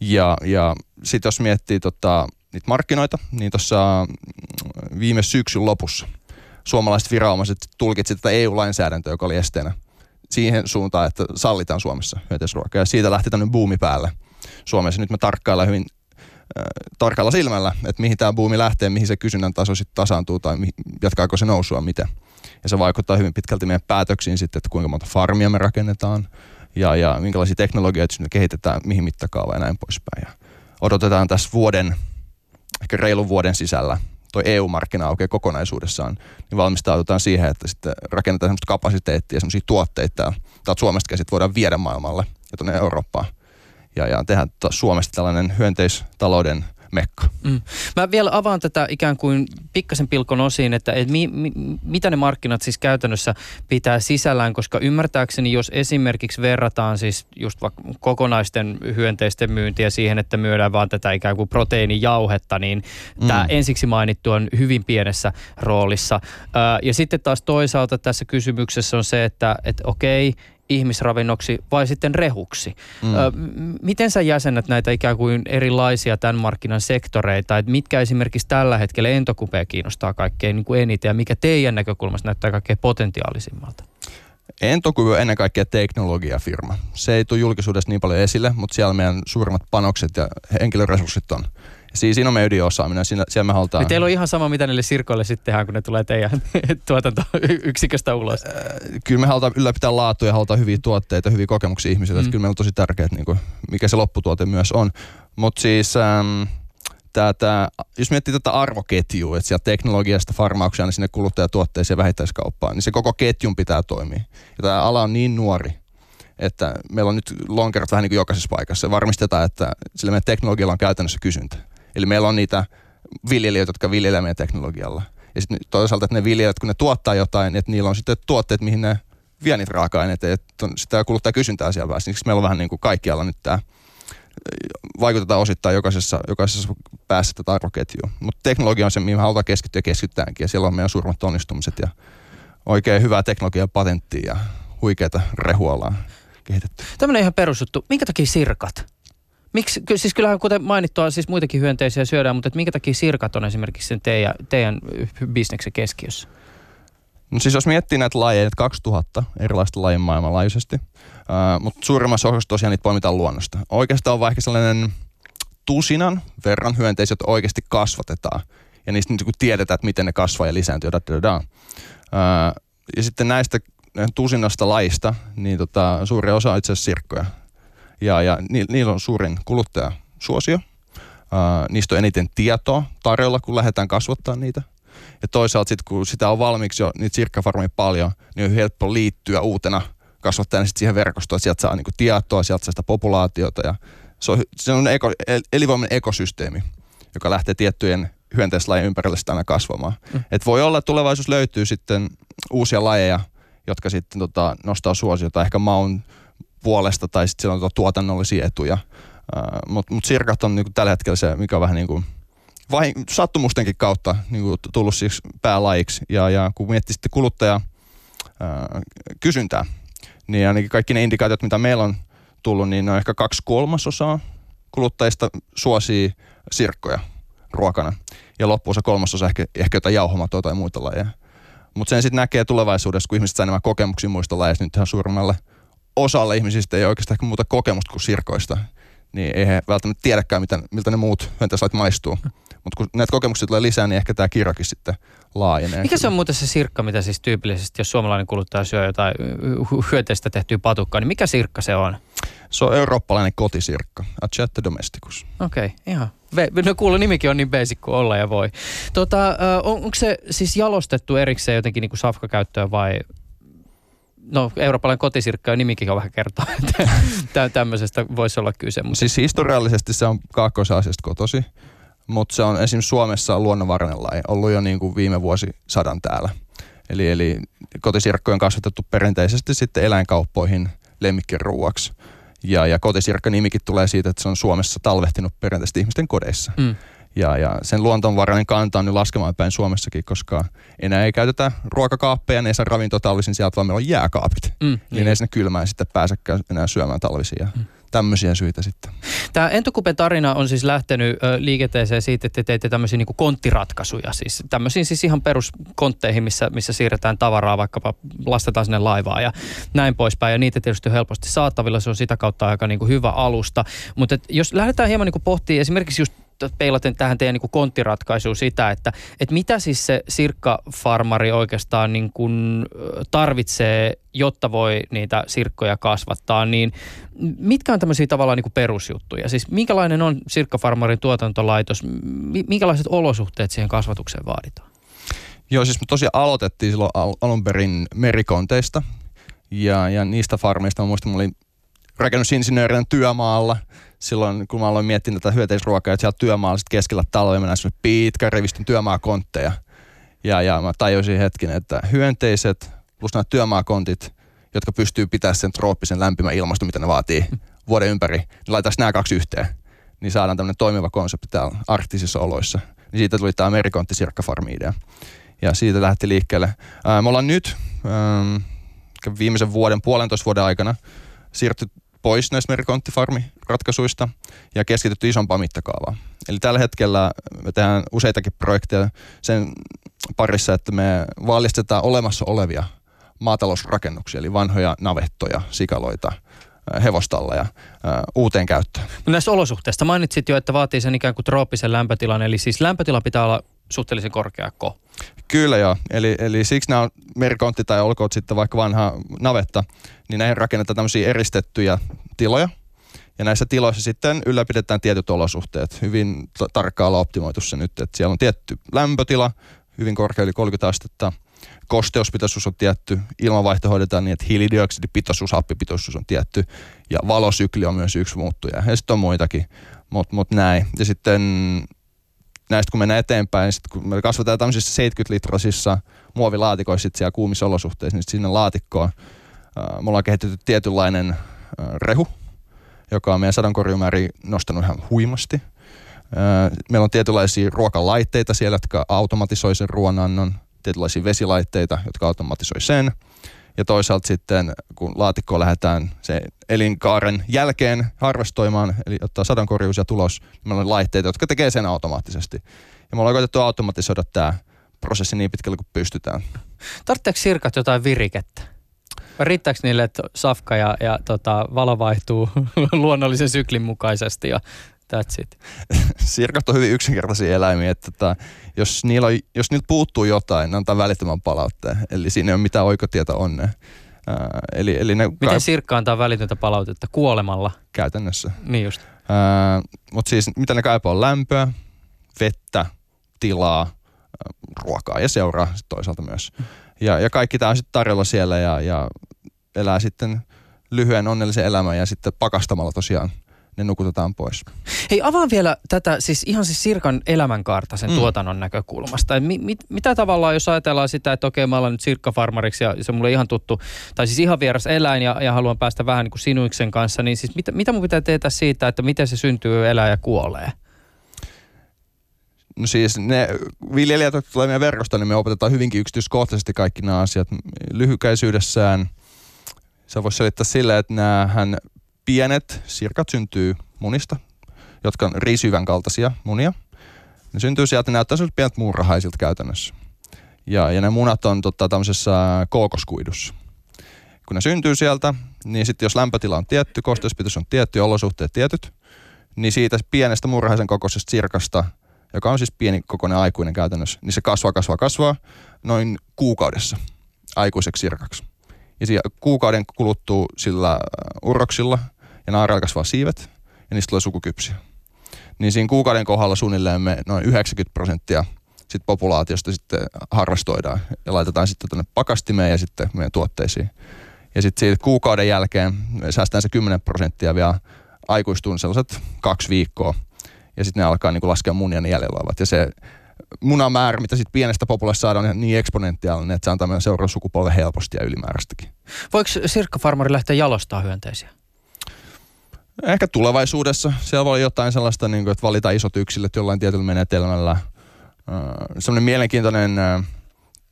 Ja, ja sitten jos miettii tota, niitä markkinoita, niin tuossa mm, viime syksyn lopussa – suomalaiset viranomaiset tulkitsivat tätä EU-lainsäädäntöä, joka oli esteenä siihen suuntaan, että sallitaan Suomessa hyönteisruokaa. Ja siitä lähti tämmöinen buumi päälle Suomessa. Nyt me tarkkaillaan hyvin äh, tarkalla silmällä, että mihin tämä buumi lähtee, mihin se kysynnän taso sitten tasaantuu tai mi- jatkaako se nousua, miten. Ja se vaikuttaa hyvin pitkälti meidän päätöksiin sitten, että kuinka monta farmia me rakennetaan ja, ja minkälaisia teknologioita me kehitetään, mihin mittakaava ja näin poispäin. Ja odotetaan tässä vuoden, ehkä reilun vuoden sisällä tuo EU-markkina aukeaa kokonaisuudessaan, niin valmistaudutaan siihen, että sitten rakennetaan semmoista kapasiteettia, semmoisia tuotteita täältä Suomesta käsit voidaan viedä maailmalle ja tuonne Eurooppaan. Ja, ja tehdään Suomesta tällainen hyönteistalouden mekka. Mm. Mä vielä avaan tätä ikään kuin pikkasen pilkon osiin, että et mi, mi, mitä ne markkinat siis käytännössä pitää sisällään, koska ymmärtääkseni jos esimerkiksi verrataan siis just vaikka kokonaisten hyönteisten myyntiä siihen, että myydään vaan tätä ikään kuin proteiinijauhetta, niin mm. tämä ensiksi mainittu on hyvin pienessä roolissa. ja sitten taas toisaalta tässä kysymyksessä on se, että et okei, ihmisravinnoksi vai sitten rehuksi. Mm. Ö, miten sä jäsenet näitä ikään kuin erilaisia tämän markkinan sektoreita, että mitkä esimerkiksi tällä hetkellä entokupea kiinnostaa kaikkein niin kuin eniten ja mikä teidän näkökulmasta näyttää kaikkein potentiaalisimmalta? Entokube on ennen kaikkea teknologiafirma. Se ei tule julkisuudessa niin paljon esille, mutta siellä meidän suurimmat panokset ja henkilöresurssit on. Siinä, siinä on meidän ydinosaaminen, siinä, siellä me halutaan... Niin teillä on ihan sama, mitä niille sirkoille sitten tehdään, kun ne tulee teidän tuotantoyksiköstä ulos. Äh, kyllä me halutaan ylläpitää laatua ja halutaan hyviä tuotteita, hyviä kokemuksia ihmisille. Mm. Kyllä meillä on tosi tärkeää, niin kuin, mikä se lopputuote myös on. Mutta siis... Ähm, tää, tää, jos miettii tätä arvoketjua, että sieltä teknologiasta farmauksia niin sinne kuluttajatuotteisiin ja vähittäiskauppaan, niin se koko ketjun pitää toimia. Ja tämä ala on niin nuori, että meillä on nyt lonkerot vähän niin kuin jokaisessa paikassa. Varmistetaan, että sillä meidän teknologialla on käytännössä kysyntä. Eli meillä on niitä viljelijöitä, jotka viljelevät meidän teknologialla. Ja sitten toisaalta, että ne viljelijät, kun ne tuottaa jotain, että niillä on sitten tuotteet, mihin ne vie niitä raaka-aineita, että sitä kuluttaa kysyntää siellä päässä. Siksi meillä on vähän niin kuin kaikkialla nyt tämä vaikutetaan osittain jokaisessa, jokaisessa päässä tätä arvoketjua. Mutta teknologia on se, mihin me halutaan keskittyä ja keskitytäänkin. Ja siellä on meidän suurimmat onnistumiset ja oikein hyvää teknologiaa patenttia ja huikeita rehua ollaan kehitetty. Tämmöinen ihan perusjuttu. Minkä takia sirkat? Miksi, siis kyllähän kuten mainittua, siis muitakin hyönteisiä syödään, mutta minkä takia sirkat on esimerkiksi sen teidän, teidän bisneksen keskiössä? No siis jos miettii näitä lajeja, 2000 erilaista lajin maailmanlaajuisesti, uh, mutta suurimmassa osassa tosiaan niitä poimitaan luonnosta. Oikeastaan on vaikka sellainen tusinan verran hyönteisiä, joita oikeasti kasvatetaan. Ja niistä niin tiedetään, että miten ne kasvaa ja lisääntyy. Da, da, da. Uh, ja sitten näistä tusinasta laista, niin tota, suuri osa on itse asiassa sirkkoja. Ja, ja ni, niillä on suurin kuluttajasuosio. Uh, niistä on eniten tietoa tarjolla, kun lähdetään kasvattaa niitä. Ja toisaalta sitten kun sitä on valmiiksi jo niitä sirkkafarmeja paljon, niin on helppo liittyä uutena kasvattajana sit siihen verkostoon, että sieltä saa niinku tietoa, sieltä saa sitä populaatiota ja se on, se on eko, elinvoimainen ekosysteemi, joka lähtee tiettyjen hyönteislajien ympärille sitä aina kasvamaan. Mm. Et voi olla, että tulevaisuus löytyy sitten uusia lajeja, jotka sitten tota, nostaa suosiota ehkä maun puolesta tai sitten siellä on tuotannollisia etuja. Mutta mut sirkat on niinku tällä hetkellä se, mikä on vähän niin kuin vai, sattumustenkin kautta niin kuin tullut siis päälajiksi. Ja, ja kun miettii sitten kuluttaja ää, kysyntää, niin ainakin kaikki ne indikaatiot, mitä meillä on tullut, niin ne on ehkä kaksi kolmasosaa kuluttajista suosii sirkkoja ruokana. Ja loppuosa kolmasosa ehkä, ehkä jotain jauhomatoa tai muita lajeja. Mutta sen sitten näkee tulevaisuudessa, kun ihmiset saa enemmän kokemuksia muista lajeista, nyt ihan suurimmalle osalle ihmisistä ei oikeastaan ehkä muuta kokemusta kuin sirkoista, niin ei he välttämättä tiedäkään, mitä, miltä ne muut hyönteislait maistuu. Mutta kun näitä kokemuksia tulee lisää, niin ehkä tämä kirjakin sitten laajenee. Mikä se on muuten se sirkka, mitä siis tyypillisesti, jos suomalainen kuluttaja syö jotain hyöteistä tehtyä patukkaa, niin mikä sirkka se on? Se on eurooppalainen kotisirkka, Acete domesticus. Okei, okay, ihan. No kuule, nimikin on niin basic kuin olla ja voi. Tota, on, onko se siis jalostettu erikseen jotenkin niin kuin safkakäyttöön vai no eurooppalainen kotisirkka ja nimikin on vähän kertoa, että tämmöisestä voisi olla kyse. Mutta... Siis historiallisesti se on Kaakkois-Aasiasta kotosi mutta se on esimerkiksi Suomessa luonnonvarainen laji, ollut jo niin kuin viime vuosisadan täällä. Eli, eli kotisirkkoja on kasvatettu perinteisesti sitten eläinkauppoihin lemmikkiruuaksi. Ja, ja kotisirkka-nimikin tulee siitä, että se on Suomessa talvehtinut perinteisesti ihmisten kodeissa. Mm. Ja, ja sen luontonvarainen kanta on nyt laskemaan päin Suomessakin, koska enää ei käytetä ruokakaappeja, ne ei saa ravintoa talvisin sieltä, vaan meillä on jääkaapit. Mm, niin, niin. ei sinne kylmään sitten pääsekään enää syömään talvisin. Ja mm tämmöisiä syitä sitten. Tämä Entokupen tarina on siis lähtenyt liikenteeseen siitä, että te teette tämmöisiä niin konttiratkaisuja. Siis tämmöisiin siis ihan peruskontteihin, missä, missä siirretään tavaraa, vaikkapa lastetaan sinne laivaa ja näin poispäin. Ja niitä tietysti on helposti saatavilla, se on sitä kautta aika niin kuin hyvä alusta. Mutta jos lähdetään hieman niin pohtimaan esimerkiksi just peilaten tähän teidän niin konttiratkaisuun sitä, että, että mitä siis se sirkkafarmari oikeastaan niin kuin tarvitsee, jotta voi niitä sirkkoja kasvattaa, niin mitkä on tämmöisiä tavallaan niin kuin perusjuttuja? Siis minkälainen on sirkkafarmarin tuotantolaitos, minkälaiset olosuhteet siihen kasvatukseen vaaditaan? Joo, siis me tosiaan aloitettiin silloin al- alun perin merikonteista ja, ja niistä farmeista mä muistan, mä olin rakennusinsinöörinä työmaalla – silloin, kun mä aloin miettiä tätä hyöteisruokaa, että siellä työmaalla sitten keskellä talvea mennään pitkä rivistön työmaakontteja. Ja, ja mä tajusin hetken, että hyönteiset plus nämä työmaakontit, jotka pystyy pitämään sen trooppisen lämpimän ilmaston, mitä ne vaatii vuoden ympäri, niin laitaisiin nämä kaksi yhteen. Niin saadaan tämmöinen toimiva konsepti täällä arktisissa oloissa. Niin siitä tuli tämä merikontti sirkkafarmi idea. Ja siitä lähti liikkeelle. Ää, me ollaan nyt ää, viimeisen vuoden, puolentoista vuoden aikana siirty pois näistä merikonttifarmiratkaisuista ja keskitytty isompaan mittakaavaan. Eli tällä hetkellä me tehdään useitakin projekteja sen parissa, että me vallistetaan olemassa olevia maatalousrakennuksia, eli vanhoja navettoja, sikaloita, hevostalleja uuteen käyttöön. Näistä olosuhteista mainitsit jo, että vaatii sen ikään kuin trooppisen lämpötilan, eli siis lämpötila pitää olla suhteellisen korkeakko. Kyllä joo, eli, eli siksi nämä on merikontti tai olkoon sitten vaikka vanha navetta, niin näihin rakennetaan tämmöisiä eristettyjä tiloja, ja näissä tiloissa sitten ylläpidetään tietyt olosuhteet. Hyvin tarkkaalla optimoitu se nyt, että siellä on tietty lämpötila, hyvin korkea yli 30 astetta, kosteuspitoisuus on tietty, ilmanvaihto hoidetaan niin, että hiilidioksidipitoisuus, happipitoisuus on tietty ja valosykli on myös yksi muuttuja. Ja sitten on muitakin, mutta mut näin. Ja sitten näistä kun mennään eteenpäin, niin sit kun me kasvatetaan tämmöisissä 70 litrasissa muovilaatikoissa sit siellä kuumissa olosuhteissa, niin sinne laatikkoon äh, me ollaan kehitetty tietynlainen äh, rehu, joka on meidän sadonkorjumääri nostanut ihan huimasti. Äh, meillä on tietynlaisia ruokalaitteita siellä, jotka automatisoi sen ruoanannon, tietynlaisia vesilaitteita, jotka automatisoi sen. Ja toisaalta sitten, kun laatikkoon lähdetään se elinkaaren jälkeen harvestoimaan, eli ottaa sadonkorjuus ja tulos, niin meillä on laitteita, jotka tekee sen automaattisesti. Ja me ollaan koitettu automatisoida tämä prosessi niin pitkälle kuin pystytään. Tarvitseeko sirkat jotain virikettä? Riittääkö niille, että safka ja, ja tota, valo vaihtuu luonnollisen syklin mukaisesti ja That's it. Sirkat on hyvin yksinkertaisia eläimiä, että tota, jos, niillä on, jos niiltä puuttuu jotain, ne antaa välittömän palautteen. Eli siinä ei ole mitään oikotietä onne. Uh, eli, eli ne Miten kai... sirkka antaa välitöntä palautetta? Kuolemalla? Käytännössä. Niin just. Mutta siis mitä ne kaipaa on lämpöä, vettä, tilaa, ruokaa ja seuraa sit toisaalta myös. Ja, ja kaikki tämä on sitten tarjolla siellä ja, ja elää sitten lyhyen onnellisen elämän ja sitten pakastamalla tosiaan ne nukutetaan pois. Hei, avaan vielä tätä siis ihan siis Sirkan elämänkaarta sen mm. tuotannon näkökulmasta. Mi, mit, mitä tavallaan, jos ajatellaan sitä, että okei, mä olen nyt sirkkafarmariksi ja se on mulle ihan tuttu, tai siis ihan vieras eläin ja, ja haluan päästä vähän niin kuin sinuiksen kanssa, niin siis mitä, mitä mun pitää tehdä siitä, että miten se syntyy, elää ja kuolee? No siis ne viljelijät, jotka tulee meidän verkosta, niin me opetetaan hyvinkin yksityiskohtaisesti kaikki nämä asiat lyhykäisyydessään. Se voisi selittää sillä, että näähän pienet sirkat syntyy munista, jotka on riisyvän kaltaisia munia. Ne syntyy sieltä, ne näyttää sellaiset pienet muurahaisilta käytännössä. Ja, ja ne munat on tota, tämmöisessä kookoskuidussa. Kun ne syntyy sieltä, niin sitten jos lämpötila on tietty, kosteuspitoisuus on tietty olosuhteet tietyt, niin siitä pienestä murhaisen kokoisesta sirkasta, joka on siis pieni kokoinen aikuinen käytännössä, niin se kasvaa, kasvaa, kasvaa noin kuukaudessa aikuiseksi sirkaksi. Ja kuukauden kuluttuu sillä urroksilla ja naarailla kasvaa siivet ja niistä tulee sukukypsiä. Niin siinä kuukauden kohdalla suunnilleen me noin 90 prosenttia sit populaatiosta sitten harrastoidaan ja laitetaan sitten tuonne pakastimeen ja sitten meidän tuotteisiin. Ja sitten siitä kuukauden jälkeen säästään se 10 prosenttia vielä aikuistuu sellaiset kaksi viikkoa. Ja sitten ne alkaa niin laskea munia jäljellä olevat. Ja se munamäärä, mitä sitten pienestä populasta saadaan, on niin eksponentiaalinen, että se antaa meidän seuraavan sukupolven helposti ja ylimääräistäkin. Voiko sirkkafarmari lähteä jalostaa hyönteisiä? Ehkä tulevaisuudessa. Siellä voi olla jotain sellaista, niin kuin, että valita isot yksilöt jollain tietyllä menetelmällä. Äh, sellainen mielenkiintoinen äh,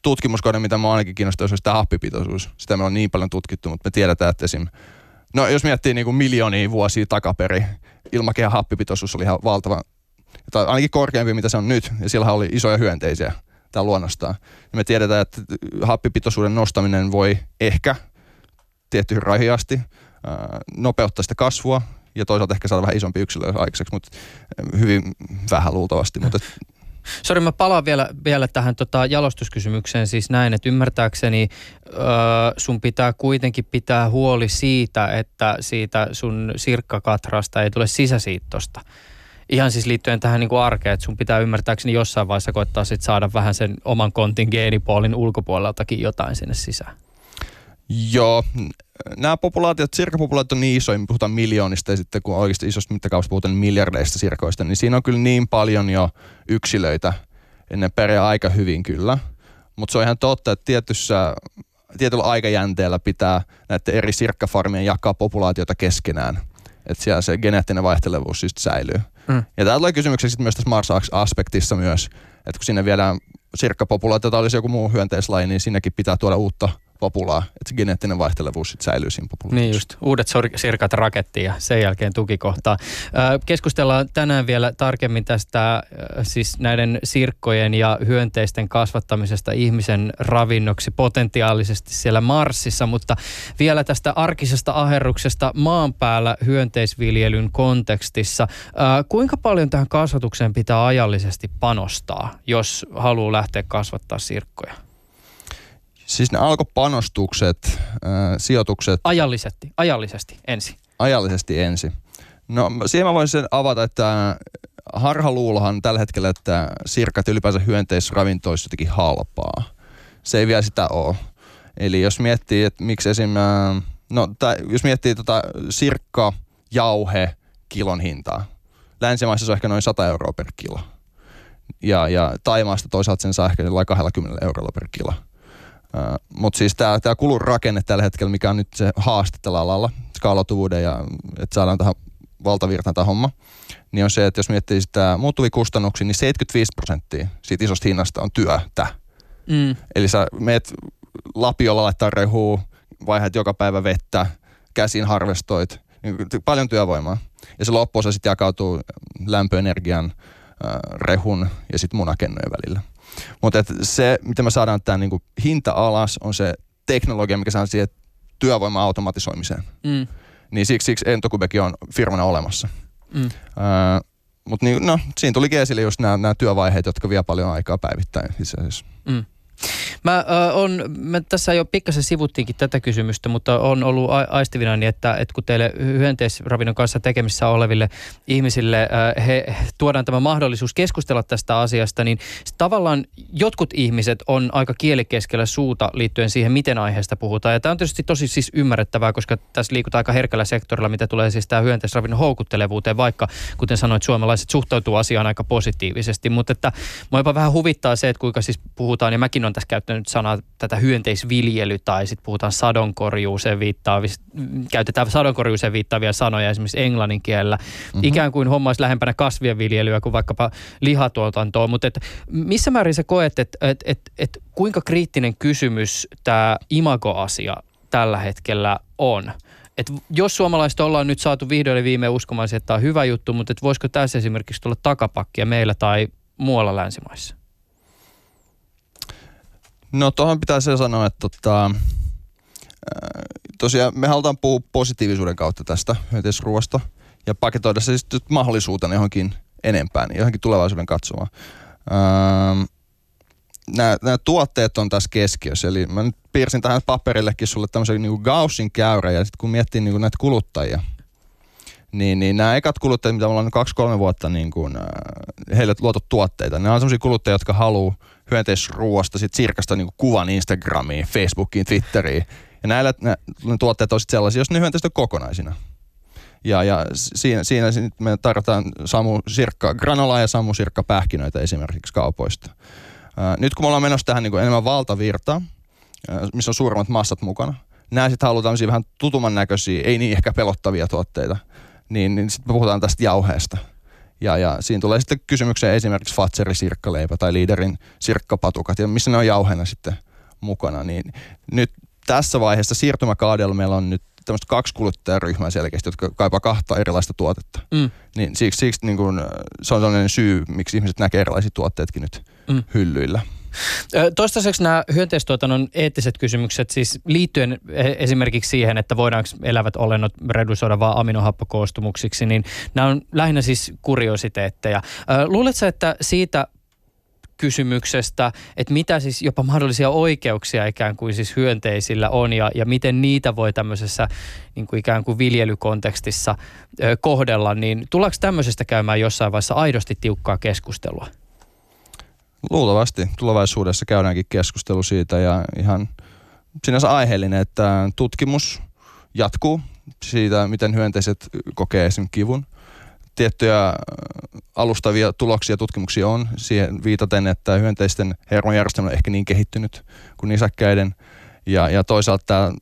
tutkimuskohde, mitä mä ainakin kiinnostaa, olisi tämä happipitoisuus. Sitä me on niin paljon tutkittu, mutta me tiedetään, että esim. No jos miettii niin kuin miljoonia vuosia takaperi, ilmakehän happipitoisuus oli ihan valtava tai ainakin korkeampi, mitä se on nyt, ja sillä oli isoja hyönteisiä tämä luonnostaan. Ja me tiedetään, että happipitoisuuden nostaminen voi ehkä tiettyihin raihin asti nopeuttaa sitä kasvua, ja toisaalta ehkä saada vähän isompi yksilö aikaiseksi, mutta hyvin vähän luultavasti. Mutta Sori, mä palaan vielä, vielä tähän tota jalostuskysymykseen siis näin, että ymmärtääkseni ö, sun pitää kuitenkin pitää huoli siitä, että siitä sun sirkkakatrasta ei tule sisäsiittosta ihan siis liittyen tähän niin kuin arkeen, että sun pitää ymmärtääkseni jossain vaiheessa koittaa sit saada vähän sen oman kontin geenipoolin ulkopuoleltakin jotain sinne sisään. Joo, nämä populaatiot, sirkapopulaatiot on niin isoja, me puhutaan miljoonista ja sitten kun oikeasti isosta mittakaavasta puhutaan miljardeista sirkoista, niin siinä on kyllä niin paljon jo yksilöitä, ennen pärjää aika hyvin kyllä. Mutta se on ihan totta, että tietyssä, tietyllä aikajänteellä pitää näiden eri sirkkafarmien jakaa populaatiota keskenään. Että siellä se geneettinen vaihtelevuus siis säilyy. Mm. Ja tämä tulee kysymykseksi myös tässä Mars-aspektissa myös, että kun sinne viedään sirkkapopulaatiota olisi joku muu hyönteislaji, niin sinnekin pitää tuoda uutta populaa, että se geneettinen vaihtelevuus sit säilyy siinä populaatiossa. Niin just, uudet sirkat rakettiin ja sen jälkeen tukikohtaa. Keskustellaan tänään vielä tarkemmin tästä siis näiden sirkkojen ja hyönteisten kasvattamisesta ihmisen ravinnoksi potentiaalisesti siellä Marsissa, mutta vielä tästä arkisesta aherruksesta maan päällä hyönteisviljelyn kontekstissa. Kuinka paljon tähän kasvatukseen pitää ajallisesti panostaa, jos haluaa lähteä kasvattaa sirkkoja? Siis ne alkopanostukset, äh, sijoitukset... Ajallisesti, ajallisesti ensin. Ajallisesti ensin. No siihen mä voisin avata, että harhaluulohan tällä hetkellä, että sirkat ylipäänsä hyönteisravinto olisi jotenkin halpaa. Se ei vielä sitä ole. Eli jos miettii, että miksi esim. No, tai jos miettii tota sirkka, jauhe, kilon hintaa. Länsimaissa se on ehkä noin 100 euroa per kilo. Ja, ja Taimaasta toisaalta sen saa ehkä 20 eurolla per kilo. Mutta siis tämä kulun rakenne tällä hetkellä, mikä on nyt se haaste tällä alalla, skaalautuvuuden ja että saadaan tähän valtavirtaan tämä homma, niin on se, että jos miettii sitä muuttuvia kustannuksia, niin 75 prosenttia siitä isosta hinnasta on työtä. Mm. Eli sä meet lapiolla laittaa rehua, vaihdat joka päivä vettä, käsin harvestoit, niin paljon työvoimaa. Ja se loppuosa sitten jakautuu lämpöenergian, rehun ja sitten munakennojen välillä. Mutta se, miten me saadaan tämä niinku hinta alas, on se teknologia, mikä saa siihen työvoiman automatisoimiseen. Mm. Niin siksi, siksi Entokubekin on firmana olemassa. Mm. Öö, Mutta niin, no, siinä tuli esille just nämä työvaiheet, jotka vie paljon aikaa päivittäin itse asiassa. Mm. Mä, äh, on, mä tässä jo pikkasen sivuttiinkin tätä kysymystä, mutta on ollut a- aistivina niin, että, että kun teille hyönteisravinnon kanssa tekemissä oleville ihmisille äh, he, tuodaan tämä mahdollisuus keskustella tästä asiasta, niin tavallaan jotkut ihmiset on aika kielikeskellä suuta liittyen siihen, miten aiheesta puhutaan. Ja tämä on tietysti tosi siis ymmärrettävää, koska tässä liikutaan aika herkällä sektorilla, mitä tulee siis tämä hyönteisravinnon houkuttelevuuteen, vaikka kuten sanoit, suomalaiset suhtautuu asiaan aika positiivisesti. Mutta että mua jopa vähän huvittaa se, että kuinka siis puhutaan, ja mäkin on tässä käyttänyt sanaa tätä hyönteisviljely tai sitten puhutaan sadonkorjuuseen viittaavista, käytetään sadonkorjuuseen viittaavia sanoja esimerkiksi englannin kielellä. Mm-hmm. Ikään kuin homma olisi lähempänä kasvien viljelyä kuin vaikkapa lihatuotantoa, mutta et missä määrin sä koet, että et, et, et kuinka kriittinen kysymys tämä imagoasia tällä hetkellä on? Et jos suomalaiset ollaan nyt saatu vihdoin ja viime uskomaan, että tämä on hyvä juttu, mutta et voisiko tässä esimerkiksi tulla takapakkia meillä tai muualla länsimaissa? No tuohon pitää se sanoa, että tota, tosiaan me halutaan puhua positiivisuuden kautta tästä hyönteisruoasta ja paketoida se sitten mahdollisuutena johonkin enempään, niin johonkin tulevaisuuden katsomaan. nämä, nämä tuotteet on tässä keskiössä, eli mä nyt piirsin tähän paperillekin sulle tämmöisen niin Gaussin käyrä, ja sitten kun miettii niin kuin näitä kuluttajia, niin, niin nämä ekat kuluttajat, mitä me ollaan kaksi-kolme vuotta niin kuin, äh, heille luotu tuotteita, ne on sellaisia kuluttajia, jotka haluaa hyönteisruoasta, sit sirkasta niin kuvan Instagramiin, Facebookiin, Twitteriin. Ja näillä nä, ne tuotteet on sellaisia, jos ne hyönteiset on kokonaisina. Ja, ja siinä, siinä me tarvitaan Samu Sirkka granolaa ja Samu Sirkka pähkinöitä esimerkiksi kaupoista. Ää, nyt kun me ollaan menossa tähän niin kuin enemmän valtavirtaa, missä on suuremmat massat mukana, nämä sitten halutaan vähän tutumman näköisiä, ei niin ehkä pelottavia tuotteita, niin, niin sitten me puhutaan tästä jauheesta – ja, ja siinä tulee sitten kysymykseen esimerkiksi Fatserin sirkkaleipä tai liiderin sirkkapatukat, ja missä ne on jauheena sitten mukana. Niin nyt tässä vaiheessa siirtymäkaudella meillä on nyt tämmöistä kaksi kuluttajaryhmää selkeästi, jotka kaipaa kahta erilaista tuotetta. Mm. Niin siksi, siksi niin kun, se on sellainen syy, miksi ihmiset näkee erilaisia tuotteetkin nyt mm. hyllyillä. Toistaiseksi nämä hyönteistuotannon eettiset kysymykset siis liittyen e, esimerkiksi siihen, että voidaanko elävät olennot redusoida vain aminohappokoostumuksiksi, niin nämä on lähinnä siis kuriositeetteja. Luuletko, että siitä kysymyksestä, että mitä siis jopa mahdollisia oikeuksia ikään kuin siis hyönteisillä on ja, ja miten niitä voi tämmöisessä niin kuin ikään kuin viljelykontekstissa ö, kohdella, niin tullaanko tämmöisestä käymään jossain vaiheessa aidosti tiukkaa keskustelua? Luultavasti tulevaisuudessa käydäänkin keskustelu siitä ja ihan sinänsä aiheellinen, että tutkimus jatkuu siitä, miten hyönteiset kokee esim. kivun. Tiettyjä äh, alustavia tuloksia tutkimuksia on siihen viitaten, että hyönteisten hermojärjestelmä on ehkä niin kehittynyt kuin nisäkkäiden. Ja, ja toisaalta tämä,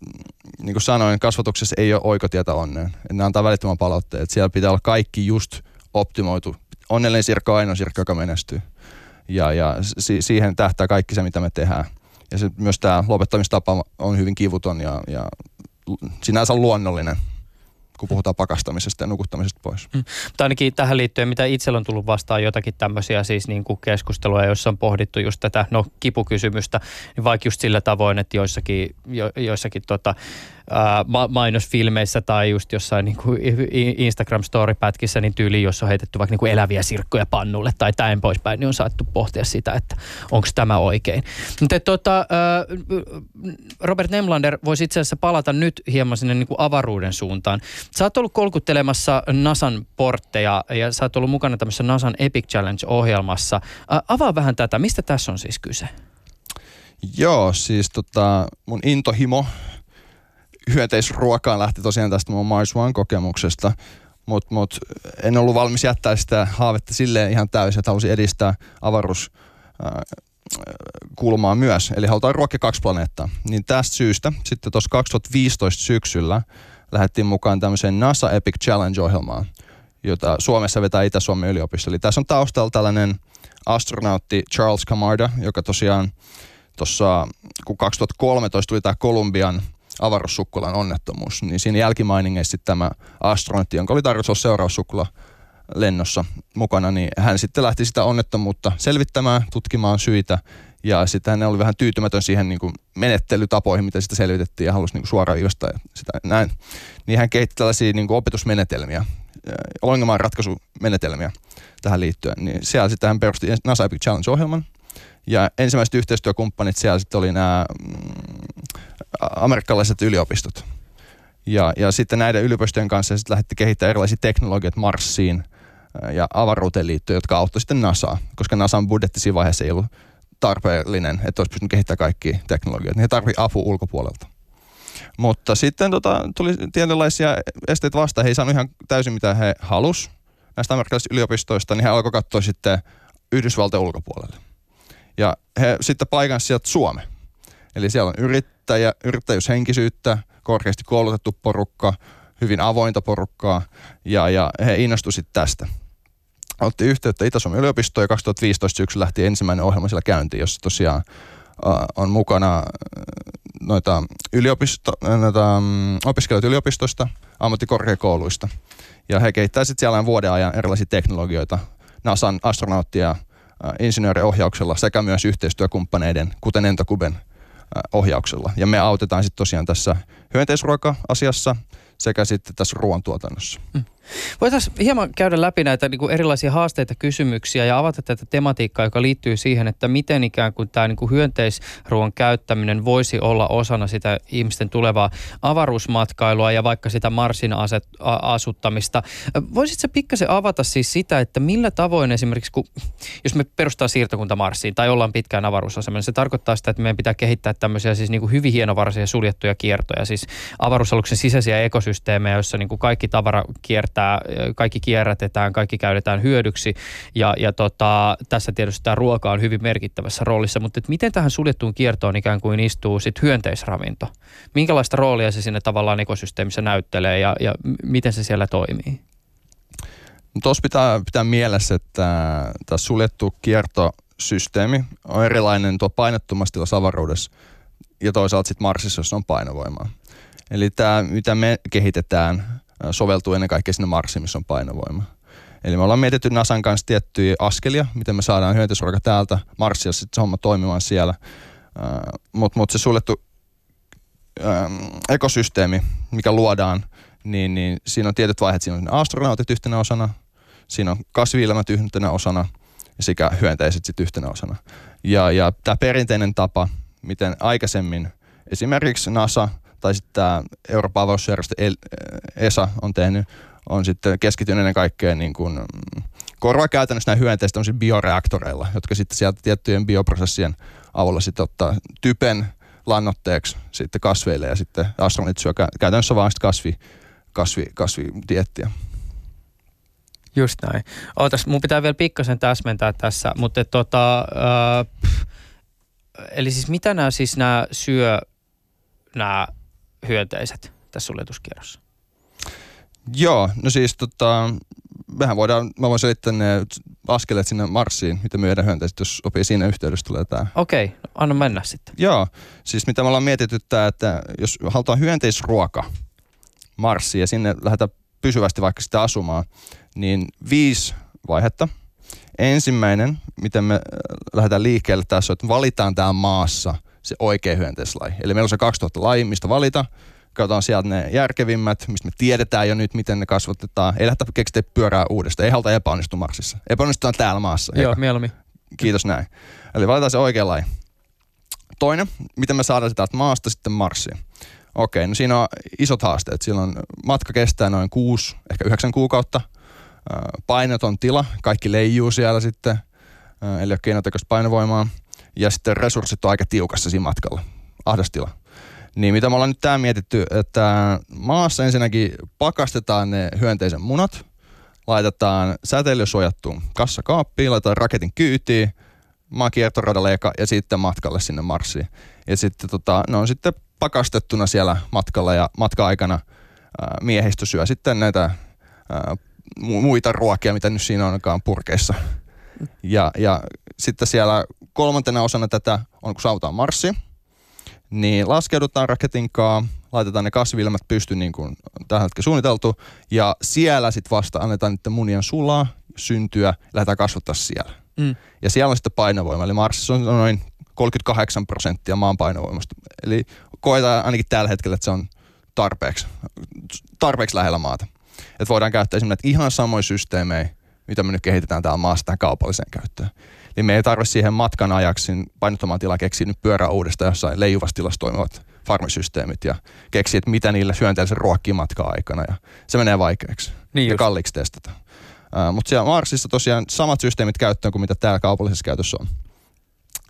niin kuin sanoin, kasvatuksessa ei ole oikotietä onneen. Ne antaa välittömän palautteen, että siellä pitää olla kaikki just optimoitu. Onnellinen sirkka on ainoa sirkka, joka menestyy ja, ja si- siihen tähtää kaikki se, mitä me tehdään. Ja se, myös tämä lopettamistapa on hyvin kivuton ja, ja sinänsä luonnollinen kun puhutaan pakastamisesta ja nukuttamisesta pois. Mm. Mutta ainakin tähän liittyen, mitä itsellä on tullut vastaan jotakin tämmöisiä siis niin kuin keskusteluja, joissa on pohdittu just tätä no, kipukysymystä, niin vaikka just sillä tavoin, että joissakin, jo, joissakin tota, ää, mainosfilmeissä tai just jossain niin kuin Instagram-story-pätkissä niin tyyli, jos on heitetty vaikka niin kuin eläviä sirkkoja pannulle tai näin poispäin, niin on saattu pohtia sitä, että onko tämä oikein. Mutta tota, Robert Nemlander voisi itse asiassa palata nyt hieman sinne niin kuin avaruuden suuntaan. Sä oot ollut kolkuttelemassa NASAn portteja ja sä oot ollut mukana tämmöisessä NASAn Epic Challenge-ohjelmassa. Avaa vähän tätä, mistä tässä on siis kyse? Joo, siis tota, mun intohimo hyönteisruokaan lähti tosiaan tästä mun Mars One-kokemuksesta, mutta mut en ollut valmis jättää sitä haavetta silleen ihan täysin, että halusin edistää avaruus kulmaa myös, eli halutaan ruokkia kaksi planeettaa. Niin tästä syystä sitten tuossa 2015 syksyllä lähdettiin mukaan tämmöiseen NASA Epic Challenge-ohjelmaan, jota Suomessa vetää Itä-Suomen yliopisto. Eli tässä on taustalla tällainen astronautti Charles Camarda, joka tosiaan tuossa, kun 2013 tuli tämä Kolumbian – avaruussukkulan onnettomuus, niin siinä jälkimainingeissa tämä astronautti, jonka oli tarkoitus olla seuraussukkula lennossa mukana, niin hän sitten lähti sitä onnettomuutta selvittämään, tutkimaan syitä ja sitten hän oli vähän tyytymätön siihen niin kuin menettelytapoihin, mitä sitä selvitettiin ja halusi niin kuin suoraan viivastaa sitä näin. Niin hän kehitti tällaisia niin kuin opetusmenetelmiä, ongelman ratkaisumenetelmiä tähän liittyen. Niin siellä sitten hän perusti NASA Epic Challenge-ohjelman, ja ensimmäiset yhteistyökumppanit siellä sitten oli nämä mm, amerikkalaiset yliopistot. Ja, ja sitten näiden yliopistojen kanssa sitten lähdetti kehittämään erilaisia teknologioita Marsiin ja avaruuteen liittyen, jotka auttoi sitten NASAa, koska NASAn budjetti siinä vaiheessa ei ollut tarpeellinen, että olisi pystynyt kehittämään kaikki teknologiat. Niin he tarvitsi apua ulkopuolelta. Mutta sitten tota, tuli tietynlaisia esteitä vastaan. He ei saanut ihan täysin mitä he halus näistä amerikkalaisista yliopistoista, niin he alkoi katsoa sitten Yhdysvaltojen ulkopuolelle. Ja he sitten paikan sieltä Suomeen. Eli siellä on yrittäjä, yrittäjyyshenkisyyttä, korkeasti koulutettu porukka, hyvin avointa porukkaa ja, ja he innostuivat tästä. Otti yhteyttä Itä-Suomen yliopistoon ja 2015 syksyllä lähti ensimmäinen ohjelma siellä käyntiin, jossa tosiaan on mukana noita, yliopisto, noita um, opiskelijoita yliopistoista, ammattikorkeakouluista. Ja he kehittävät sitten siellä vuoden ajan erilaisia teknologioita, NASAn astronauttia, insinööriohjauksella sekä myös yhteistyökumppaneiden, kuten Entokuben ohjauksella. Ja me autetaan sitten tosiaan tässä hyönteisruoka-asiassa sekä sitten tässä ruoantuotannossa. Mm. Voitaisiin hieman käydä läpi näitä niin kuin erilaisia haasteita, kysymyksiä ja avata tätä tematiikkaa, joka liittyy siihen, että miten ikään kuin tämä niin kuin hyönteisruoan käyttäminen voisi olla osana sitä ihmisten tulevaa avaruusmatkailua ja vaikka sitä Marsin aset, a, asuttamista. Voisitko pikkasen avata siis sitä, että millä tavoin esimerkiksi, kun, jos me perustaa siirtokunta Marsiin tai ollaan pitkään avaruusasemalla, se tarkoittaa sitä, että meidän pitää kehittää tämmöisiä siis niin kuin hyvin hienovaraisia suljettuja kiertoja, siis avaruusaluksen sisäisiä ekosysteemejä, joissa niin kuin kaikki tavara kiertää kierrätetään, kaikki kierrätetään, kaikki käytetään hyödyksi ja, ja tota, tässä tietysti tämä ruoka on hyvin merkittävässä roolissa, mutta miten tähän suljettuun kiertoon ikään kuin istuu sit hyönteisravinto? Minkälaista roolia se sinne tavallaan ekosysteemissä näyttelee ja, ja miten se siellä toimii? Tuossa pitää pitää mielessä, että tämä suljettu kiertosysteemi on erilainen tuo painottomasti avaruudessa ja toisaalta sitten Marsissa, jossa on painovoimaa. Eli tämä, mitä me kehitetään, soveltuu ennen kaikkea sinne Marsiin, missä on painovoima. Eli me ollaan mietitty NASAn kanssa tiettyjä askelia, miten me saadaan hyönteisruoka täältä Marsia sitten se homma toimimaan siellä. Mutta mut se suljettu ekosysteemi, mikä luodaan, niin, niin siinä on tietyt vaiheet. Siinä on astronautit yhtenä osana, siinä on kasvielämät yhtenä osana sekä hyönteiset sitten yhtenä osana. Ja, ja tämä perinteinen tapa, miten aikaisemmin esimerkiksi NASA – tai sitten tämä Euroopan avausjärjestö ESA on tehnyt, on sitten keskittynyt ennen kaikkea niin kuin, mm, korvaa käytännössä nämä hyönteistä bioreaktoreilla, jotka sitten sieltä tiettyjen bioprosessien avulla sitten ottaa typen lannoitteeksi sitten kasveille ja sitten astronautit syö käytännössä vaan kasvi, kasvi, kasvidiettiä. Just näin. Ootas, mun pitää vielä pikkasen täsmentää tässä, mutta tota, äh, eli siis mitä nämä siis nämä syö, nämä hyönteiset tässä suljetuskierrossa? Joo, no siis tota, mehän voidaan, mä voin selittää ne askeleet sinne Marsiin, mitä myydään hyönteiset, jos sopii siinä yhteydessä tulee tämä. Okei, okay, anna mennä sitten. Joo, siis mitä me ollaan mietitty tämä, että jos halutaan hyönteisruoka Marsiin ja sinne lähdetään pysyvästi vaikka sitä asumaan, niin viisi vaihetta. Ensimmäinen, miten me äh, lähdetään liikkeelle tässä, on, että valitaan tämä maassa se oikea hyönteislaji. Eli meillä on se 2000 laji, mistä valita. Katsotaan sieltä ne järkevimmät, mistä me tiedetään jo nyt, miten ne kasvatetaan. Ei lähdetä keksiä pyörää uudestaan. Ei haluta epäonnistua Marsissa. Epäonnistutaan täällä maassa. Joo, Eka. mieluummin. Kiitos näin. Eli valitaan se oikea laji. Toinen, miten me saadaan sitä maasta sitten Marsiin. Okei, no siinä on isot haasteet. Silloin matka kestää noin 6, ehkä 9 kuukautta. Ö, Paineton tila, kaikki leijuu siellä sitten, eli ole keinotekoista painovoimaa. Ja sitten resurssit on aika tiukassa siinä matkalla, ahdastila. Niin mitä me ollaan nyt tää mietitty, että maassa ensinnäkin pakastetaan ne hyönteisen munat, laitetaan säteilysuojattuun kassakaappiin, laitetaan raketin kyytiin, maan kiertoradalle eka ja sitten matkalle sinne Marsiin. Ja sitten tota, ne on sitten pakastettuna siellä matkalla ja matka-aikana ää, miehistö syö sitten näitä mu- muita ruokia, mitä nyt siinä onkaan purkeissa. Ja, ja sitten siellä kolmantena osana tätä on, kun saavutaan Marsi, niin laskeudutaan raketinkaan, laitetaan ne kasvilmät pystyyn niin kuin tähän hetkeen suunniteltu, ja siellä sitten vasta annetaan niiden munien sulaa, syntyä, ja lähdetään kasvattaa siellä. Mm. Ja siellä on sitten painovoima, eli Marsissa on noin 38 prosenttia maan painovoimasta. Eli koetaan ainakin tällä hetkellä, että se on tarpeeksi, tarpeeksi lähellä maata. Että voidaan käyttää esimerkiksi ihan samoja systeemejä, mitä me nyt kehitetään täällä maassa tähän kaupalliseen käyttöön. Eli me ei tarvitse siihen matkan ajaksi painottomaan tilaa keksiä nyt pyörää uudestaan jossain leijuvassa tilassa toimivat farmisysteemit ja keksiä, että mitä niille hyönteille ruokkii matkaa aikana. Ja se menee vaikeaksi Niin ja just. kalliiksi testata. Uh, Mutta siellä Marsissa tosiaan samat systeemit käyttöön kuin mitä täällä kaupallisessa käytössä on.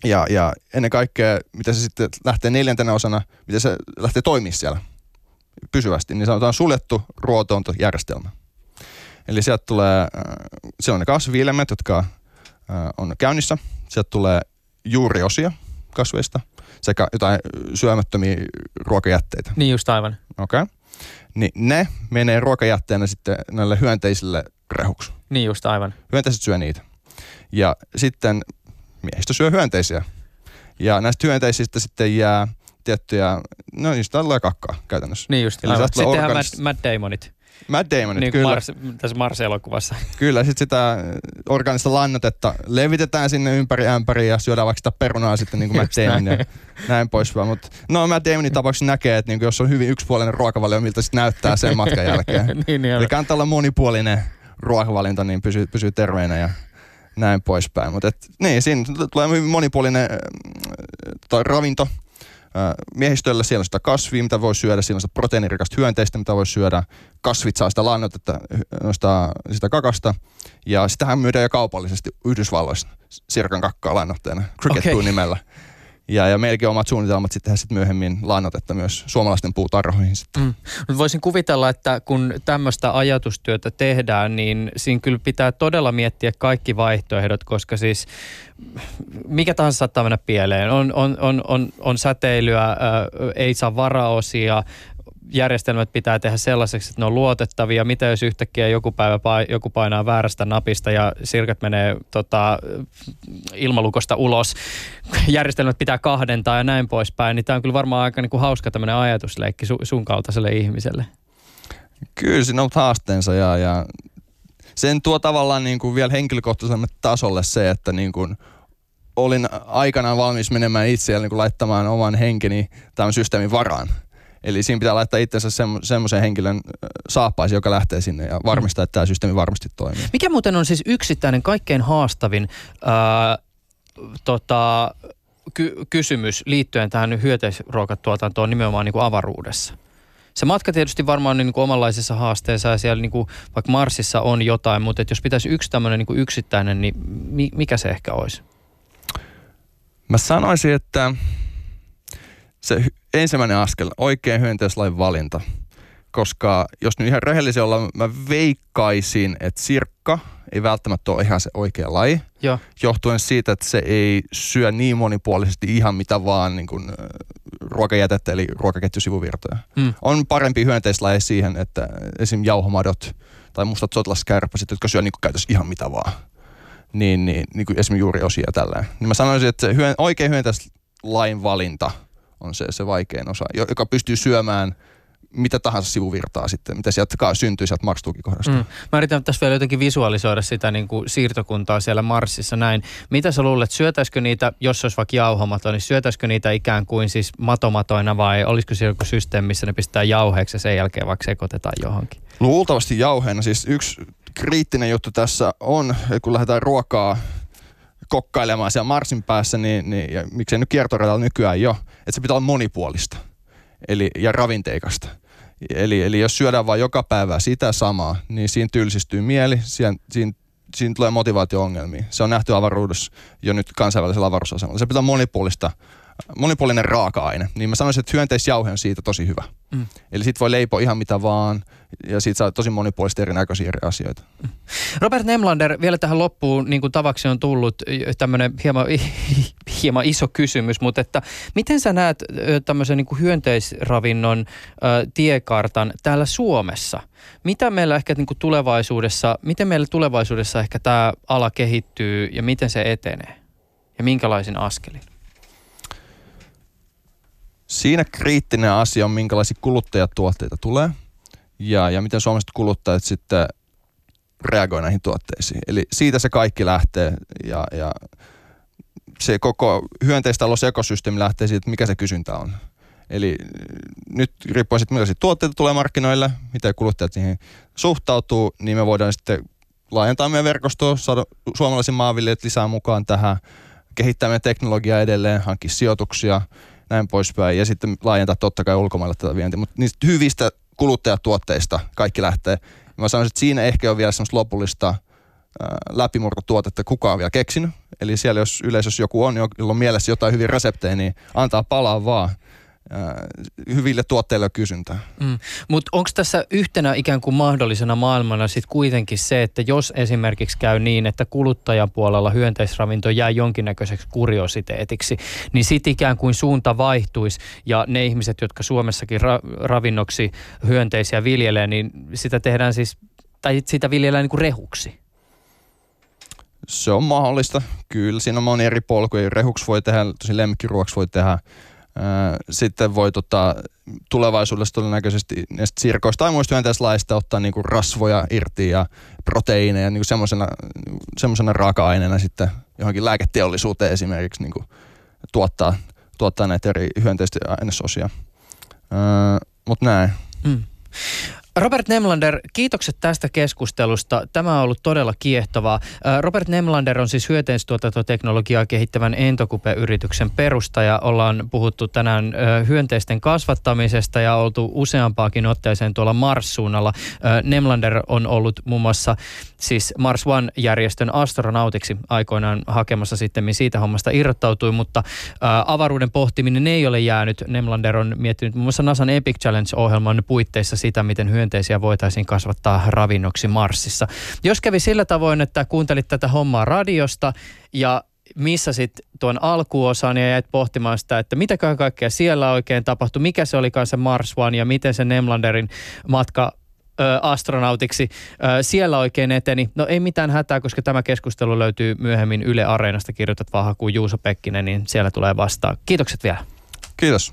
Ja, ja ennen kaikkea, mitä se sitten lähtee neljäntenä osana, miten se lähtee toimia siellä pysyvästi, niin sanotaan suljettu ruotoontojärjestelmä. Eli sieltä tulee, äh, siellä on ne kasviilmet, jotka äh, on käynnissä. Sieltä tulee juuriosia kasveista sekä jotain syömättömiä ruokajätteitä. Niin just aivan. Okei. Okay. Niin ne menee ruokajätteenä sitten näille hyönteisille rehuksi. Niin just aivan. Hyönteiset syö niitä. Ja sitten miehistö syö hyönteisiä. Ja näistä hyönteisistä sitten jää tiettyjä, no niistä tulee kakkaa käytännössä. Niin just Eli aivan. Sittenhän Matt Damonit, Matt Damonit, niin kuin kyllä. Mars, tässä Mars-elokuvassa. Kyllä, sitten sitä organista lannotetta levitetään sinne ympäri ämpäri ja syödään vaikka sitä perunaa sitten niin kuin Matt Damon ja näin. näin poispäin. Mutta no Matt Damonin tapauksessa näkee, että niin kuin jos on hyvin yksipuolinen ruokavalio, miltä sitten näyttää sen matkan jälkeen. niin, niin, Eli kannattaa olla monipuolinen ruokavalinta, niin pysyy, pysyy terveenä ja näin poispäin. Mutta niin, siinä tulee hyvin monipuolinen äh, ravinto miehistöllä. Siellä on sitä kasvia, mitä voi syödä. Siellä on sitä proteiinirikasta hyönteistä, mitä voi syödä. Kasvit saa sitä lannotetta äh, noista, sitä kakasta. Ja sitähän myydään jo kaupallisesti Yhdysvalloissa sirkan kakkaa lannoitteena, Cricket okay. nimellä. Ja, ja meilläkin on omat suunnitelmat sitten tehdä sit myöhemmin lannotetta myös suomalaisten puutarhoihin. Mm. Voisin kuvitella, että kun tämmöistä ajatustyötä tehdään, niin siinä kyllä pitää todella miettiä kaikki vaihtoehdot, koska siis mikä tahansa saattaa mennä pieleen. On, on, on, on, on säteilyä, ää, ei saa varaosia, järjestelmät pitää tehdä sellaiseksi, että ne on luotettavia. Mitä jos yhtäkkiä joku päivä pai- joku painaa väärästä napista ja sirkat menee tota, ilmalukosta ulos. Järjestelmät pitää kahdentaa ja näin poispäin. Niin tämä on kyllä varmaan aika niin kuin hauska tämmöinen ajatusleikki su- sun kaltaiselle ihmiselle. Kyllä siinä on haasteensa ja, ja sen tuo tavallaan niin kuin vielä henkilökohtaiselle tasolle se, että niin kuin olin aikanaan valmis menemään itse ja niin laittamaan oman henkeni tämän systeemin varaan. Eli siinä pitää laittaa itsensä semmo- semmoisen henkilön saappaisi, joka lähtee sinne ja varmistaa, että tämä systeemi varmasti toimii. Mikä muuten on siis yksittäinen kaikkein haastavin ää, tota, ky- kysymys liittyen tähän hyönteisruokatuotantoon nimenomaan niin kuin avaruudessa? Se matka tietysti varmaan on niin kuin omanlaisessa haasteessa ja siellä niin kuin, vaikka Marsissa on jotain, mutta et jos pitäisi yksi tämmöinen niin kuin yksittäinen, niin mi- mikä se ehkä olisi? Mä sanoisin, että se ensimmäinen askel, oikein hyönteislain valinta. Koska jos nyt ihan rehellisiä ollaan, mä veikkaisin, että sirkka ei välttämättä ole ihan se oikea laji. Joo. johtuen siitä, että se ei syö niin monipuolisesti ihan mitä vaan niin kuin, äh, ruokajätettä eli ruokaketjusivuvirtoja. Mm. On parempi hyönteislaji siihen, että esim. jauhomadot tai mustat sotilaskärpäset, jotka syö niin kuin käytössä ihan mitä vaan. niin, niin, niin kuin esimerkiksi juuri osia tällä. Niin mä sanoisin, että se hyön, oikein hyönteislain valinta on se, se vaikein osa, joka pystyy syömään – mitä tahansa sivuvirtaa sitten, mitä sieltä syntyy sieltä maksutukikohdasta. Mm. Mä yritän tässä vielä jotenkin visualisoida sitä niin kuin siirtokuntaa siellä Marsissa näin. Mitä sä luulet, syötäisikö niitä, jos olisi vaikka jauhomato, niin syötäisikö niitä ikään kuin siis matomatoina vai olisiko siellä joku systeemi, missä ne pistää jauheeksi ja sen jälkeen vaikka sekoitetaan johonkin? Luultavasti jauheena. Siis yksi kriittinen juttu tässä on, kun lähdetään ruokaa kokkailemaan siellä Marsin päässä, niin, niin ja miksei nyt kiertoradalla nykyään jo, että se pitää olla monipuolista eli, ja ravinteikasta. Eli, eli jos syödään vain joka päivä sitä samaa, niin siinä tylsistyy mieli, siinä, siinä, siinä tulee motivaatio-ongelmia. Se on nähty avaruudessa jo nyt kansainvälisellä avaruusasemalla. Se pitää monipuolista monipuolinen raaka-aine, niin mä sanoisin, että hyönteisjauhe on siitä tosi hyvä. Mm. Eli sit voi leipoa ihan mitä vaan, ja siitä saa tosi monipuolisesti erinäköisiä eri asioita. Robert Nemlander, vielä tähän loppuun, niin kuin tavaksi on tullut tämmöinen hieman, hieman iso kysymys, mutta että miten sä näet tämmöisen niin kuin hyönteisravinnon äh, tiekartan täällä Suomessa? Mitä meillä ehkä niin kuin tulevaisuudessa, miten meillä tulevaisuudessa ehkä tämä ala kehittyy ja miten se etenee? Ja minkälaisin askelin? Siinä kriittinen asia on, minkälaisia kuluttajatuotteita tulee ja, ja miten suomalaiset kuluttajat sitten reagoi näihin tuotteisiin. Eli siitä se kaikki lähtee ja, ja se koko hyönteistalousekosysteemi lähtee siitä, mikä se kysyntä on. Eli nyt riippuen sitten millaisia tuotteita tulee markkinoille, miten kuluttajat siihen suhtautuu, niin me voidaan sitten laajentaa meidän verkostoa, saada suomalaisen maanviljelijät lisää mukaan tähän, kehittää meidän teknologiaa edelleen, hankkia sijoituksia – näin poispäin. Ja sitten laajentaa totta kai ulkomaille tätä vientiä. Mutta niistä hyvistä kuluttajatuotteista kaikki lähtee. Mä sanoisin, että siinä ehkä on vielä semmoista lopullista läpimurtotuotetta kukaan on vielä keksinyt. Eli siellä jos yleisössä joku on, jolla on mielessä jotain hyviä reseptejä, niin antaa palaa vaan hyville tuotteille kysyntää. Mm. Mutta onko tässä yhtenä ikään kuin mahdollisena maailmana sitten kuitenkin se, että jos esimerkiksi käy niin, että kuluttajapuolella hyönteisravinto jää jonkinnäköiseksi kuriositeetiksi, niin sitten ikään kuin suunta vaihtuisi ja ne ihmiset, jotka Suomessakin ra- ravinnoksi hyönteisiä viljelee, niin sitä tehdään siis, tai sitä viljellään niin kuin rehuksi. Se on mahdollista, kyllä. Siinä on moni eri polkuja. Rehuksi voi tehdä, tosi lemmikkiruoksi voi tehdä sitten voi tota, tulevaisuudessa todennäköisesti näistä sirkoista tai muista hyönteislaista ottaa niinku rasvoja irti ja proteiineja niinku semmoisena, semmoisena raaka-aineena sitten johonkin lääketeollisuuteen esimerkiksi niinku tuottaa, tuottaa näitä eri hyönteisten ainesosia. Mutta näin. Mm. Robert Nemlander, kiitokset tästä keskustelusta. Tämä on ollut todella kiehtovaa. Robert Nemlander on siis hyönteistuotantoteknologiaa kehittävän Entokupe-yrityksen perustaja. Ollaan puhuttu tänään hyönteisten kasvattamisesta ja oltu useampaakin otteeseen tuolla Mars-suunnalla. Nemlander on ollut muun muassa siis Mars One-järjestön astronautiksi aikoinaan hakemassa sitten, siitä hommasta irrottautui, mutta avaruuden pohtiminen ei ole jäänyt. Nemlander on miettinyt muun muassa NASAn Epic Challenge-ohjelman puitteissa sitä, miten hyönteisten hyönteisiä voitaisiin kasvattaa ravinnoksi Marsissa. Jos kävi sillä tavoin, että kuuntelit tätä hommaa radiosta ja missä sitten tuon alkuosan ja jäit pohtimaan sitä, että mitä kaikkea siellä oikein tapahtui, mikä se oli se Mars One ja miten se Nemlanderin matka astronautiksi siellä oikein eteni. No ei mitään hätää, koska tämä keskustelu löytyy myöhemmin Yle Areenasta. Kirjoitat vaan hakuun Juuso Pekkinen, niin siellä tulee vastaan. Kiitokset vielä. Kiitos.